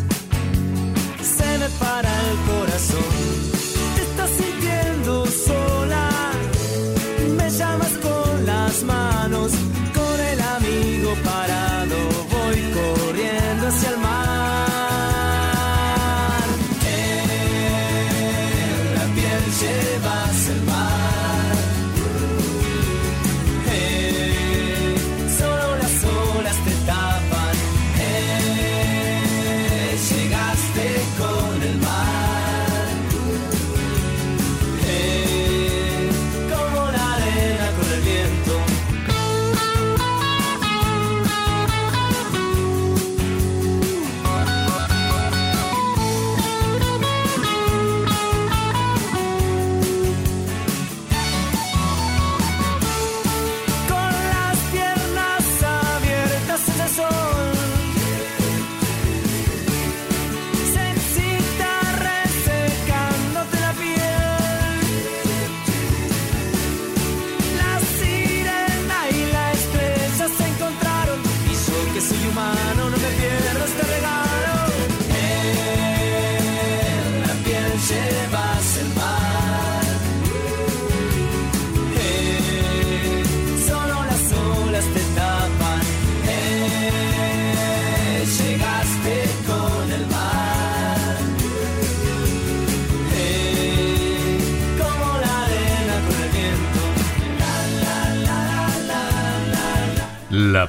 se me para el corazón.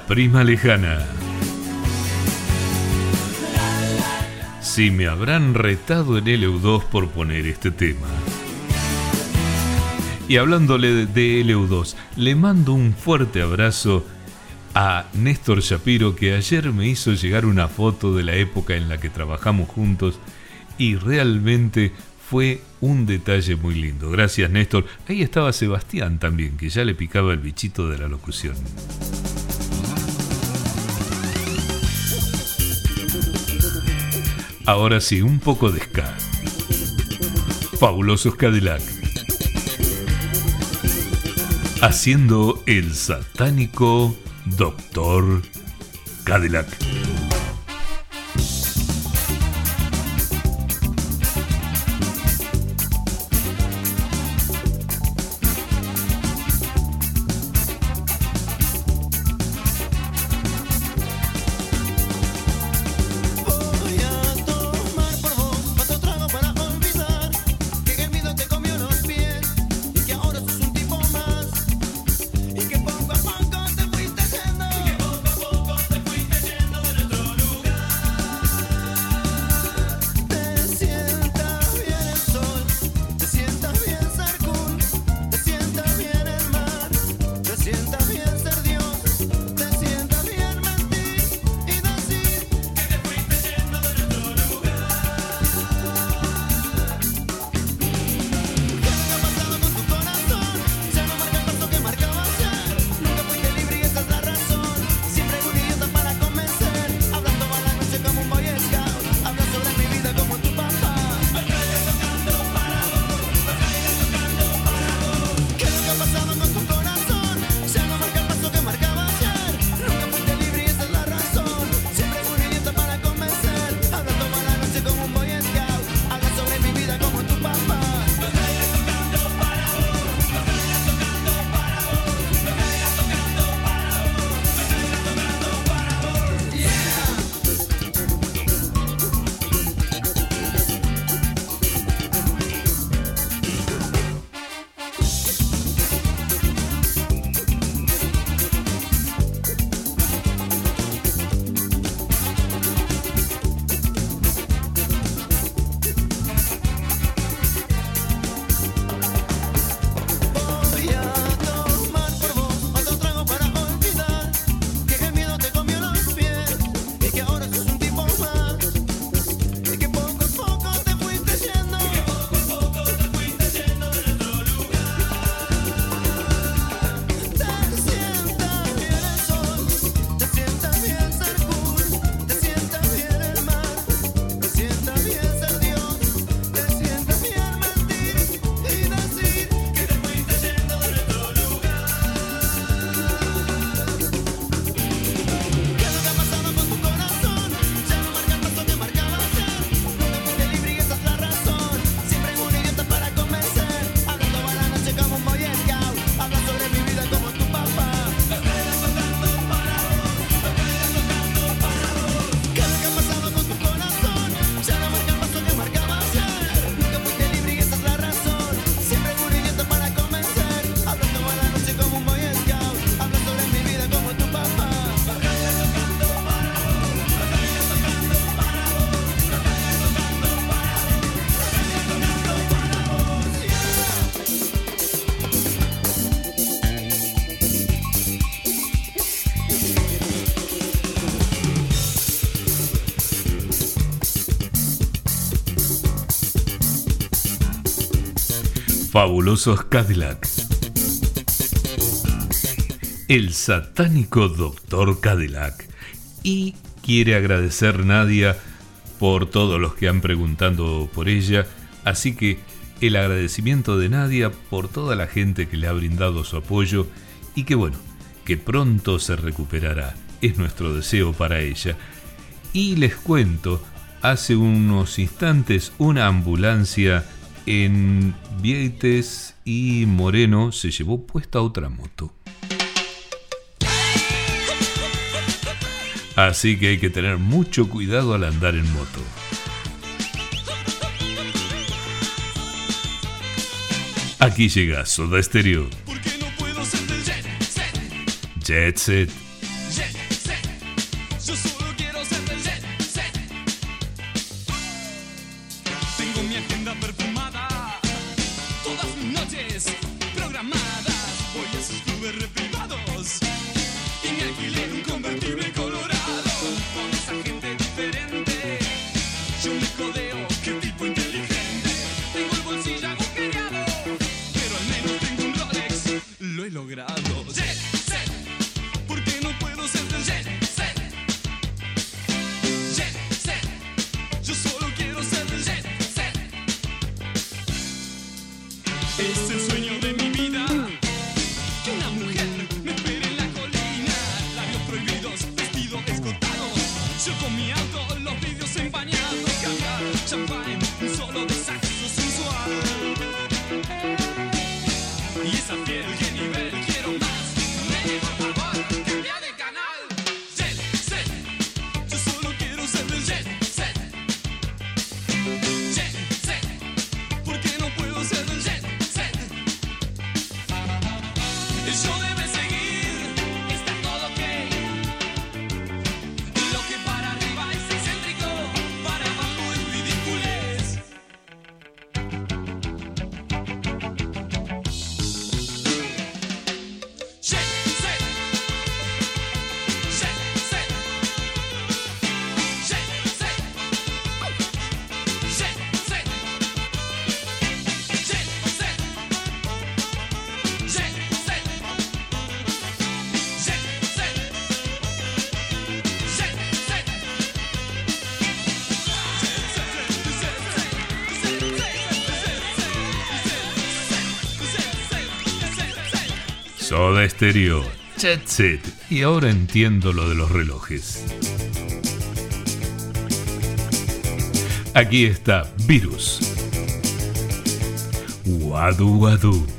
Prima lejana. Si me habrán retado en el EU2 por poner este tema. Y hablándole de EU2, le mando un fuerte abrazo a Néstor Shapiro que ayer me hizo llegar una foto de la época en la que trabajamos juntos y realmente fue un detalle muy lindo. Gracias Néstor. Ahí estaba Sebastián también, que ya le picaba el bichito de la locución. Ahora sí, un poco de ska. Fabulosos Cadillac. Haciendo el satánico Doctor Cadillac. Fabulosos Cadillac. El satánico doctor Cadillac. Y quiere agradecer Nadia por todos los que han preguntado por ella. Así que el agradecimiento de Nadia por toda la gente que le ha brindado su apoyo y que bueno, que pronto se recuperará. Es nuestro deseo para ella. Y les cuento, hace unos instantes una ambulancia en Vieites y Moreno se llevó puesta otra moto. Así que hay que tener mucho cuidado al andar en moto. Aquí llega Soda Stereo. Jet Set. Soda Estéreo, Jet Set. Y ahora entiendo lo de los relojes. Aquí está Virus. Wadu Wadu.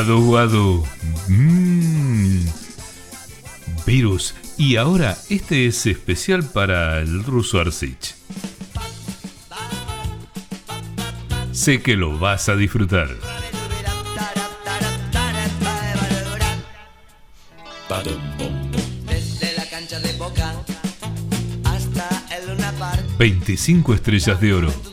Guadu Guadu. Mmm. Virus. Y ahora este es especial para el ruso Arsich. Sé que lo vas a disfrutar. Desde la cancha de Boca hasta el Luna 25 estrellas de oro.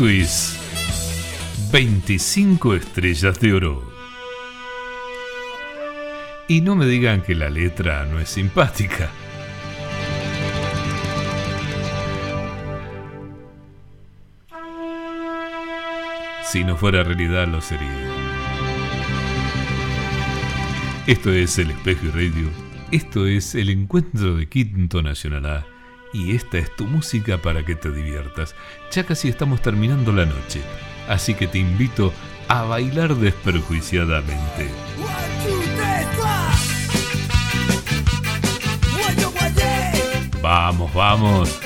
Esto es 25 estrellas de oro. Y no me digan que la letra no es simpática. Si no fuera realidad lo sería. Esto es El Espejo y Radio. Esto es el encuentro de Quinto Nacional A y esta es tu música para que te diviertas. Ya casi estamos terminando la noche, así que te invito a bailar desperjuiciadamente. Vamos, vamos.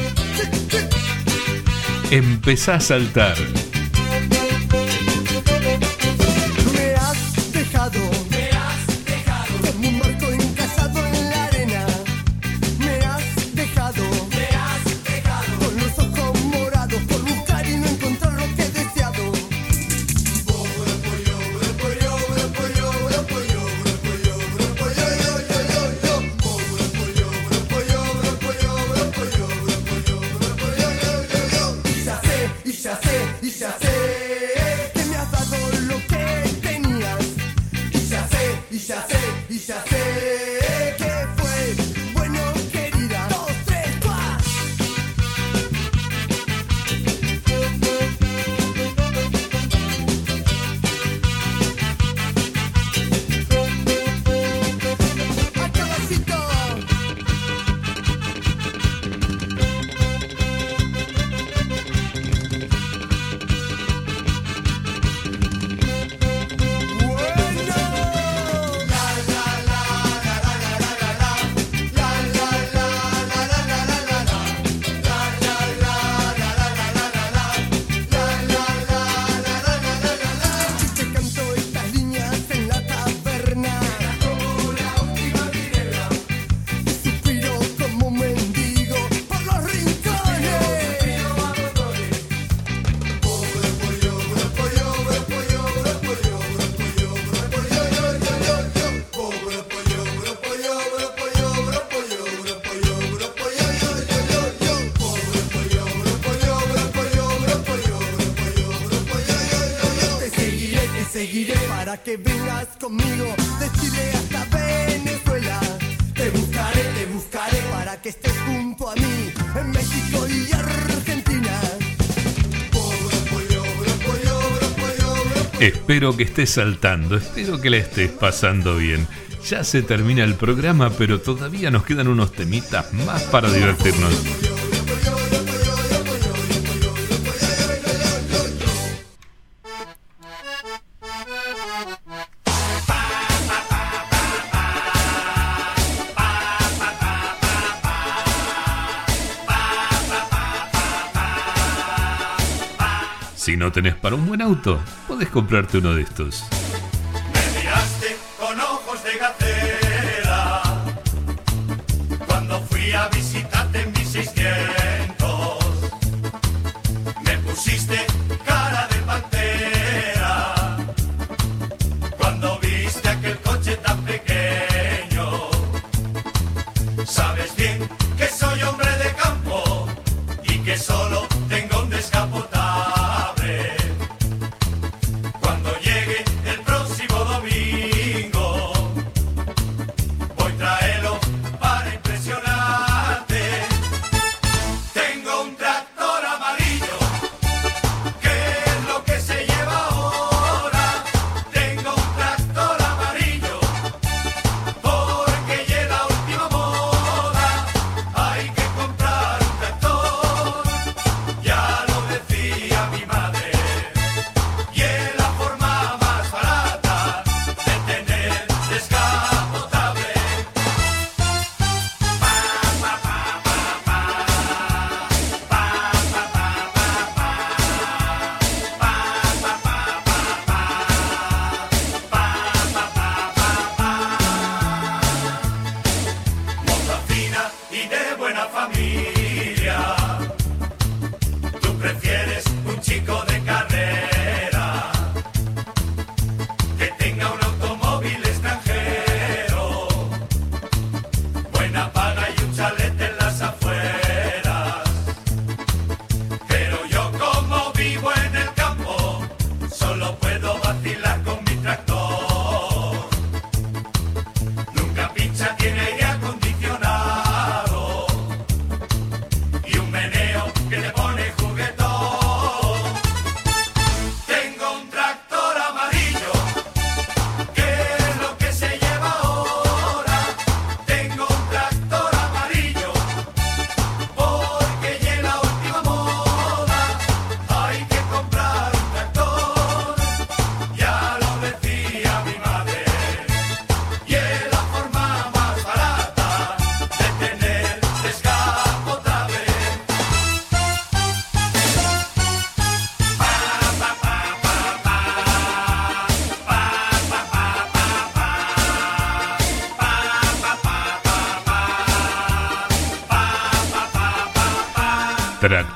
Empezá a saltar. espero que estés saltando, espero que la estés pasando bien. Ya se termina el programa, pero todavía nos quedan unos temitas más para divertirnos. no tenés para un buen auto, podés comprarte uno de estos.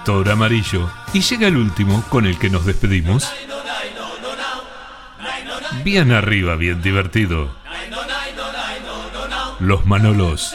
Amarillo y llega el último con el que nos despedimos. Bien arriba, bien divertido. Los Manolos.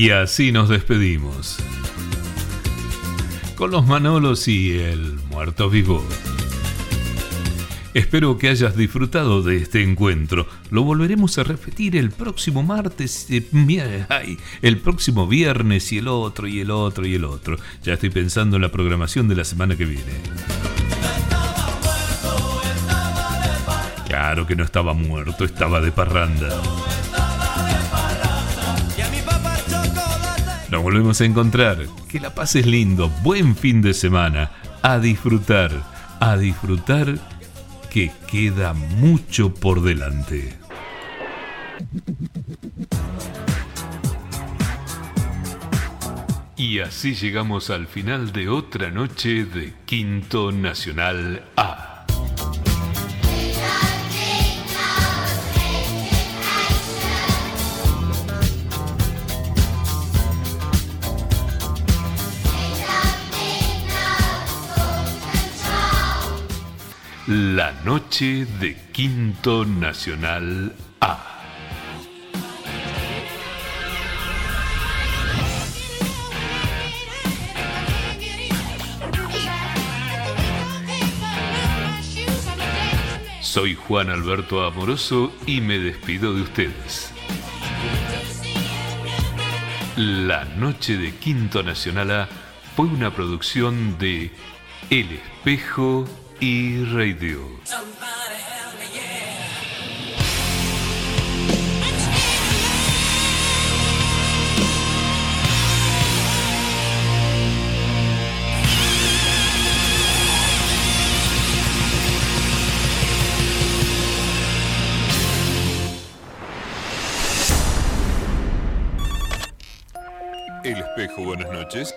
Y así nos despedimos. Con los Manolos y el Muerto Vivo. Espero que hayas disfrutado de este encuentro. Lo volveremos a repetir el próximo martes, ay, el próximo viernes y el otro y el otro y el otro. Ya estoy pensando en la programación de la semana que viene. Claro que no estaba muerto, estaba de parranda. Volvemos a encontrar. Que la pases lindo. Buen fin de semana. A disfrutar. A disfrutar que queda mucho por delante. Y así llegamos al final de otra noche de Quinto Nacional noche de Quinto Nacional A. Soy Juan Alberto Amoroso y me despido de ustedes. La noche de Quinto Nacional A fue una producción de El Espejo y Radio. El Espejo, buenas noches.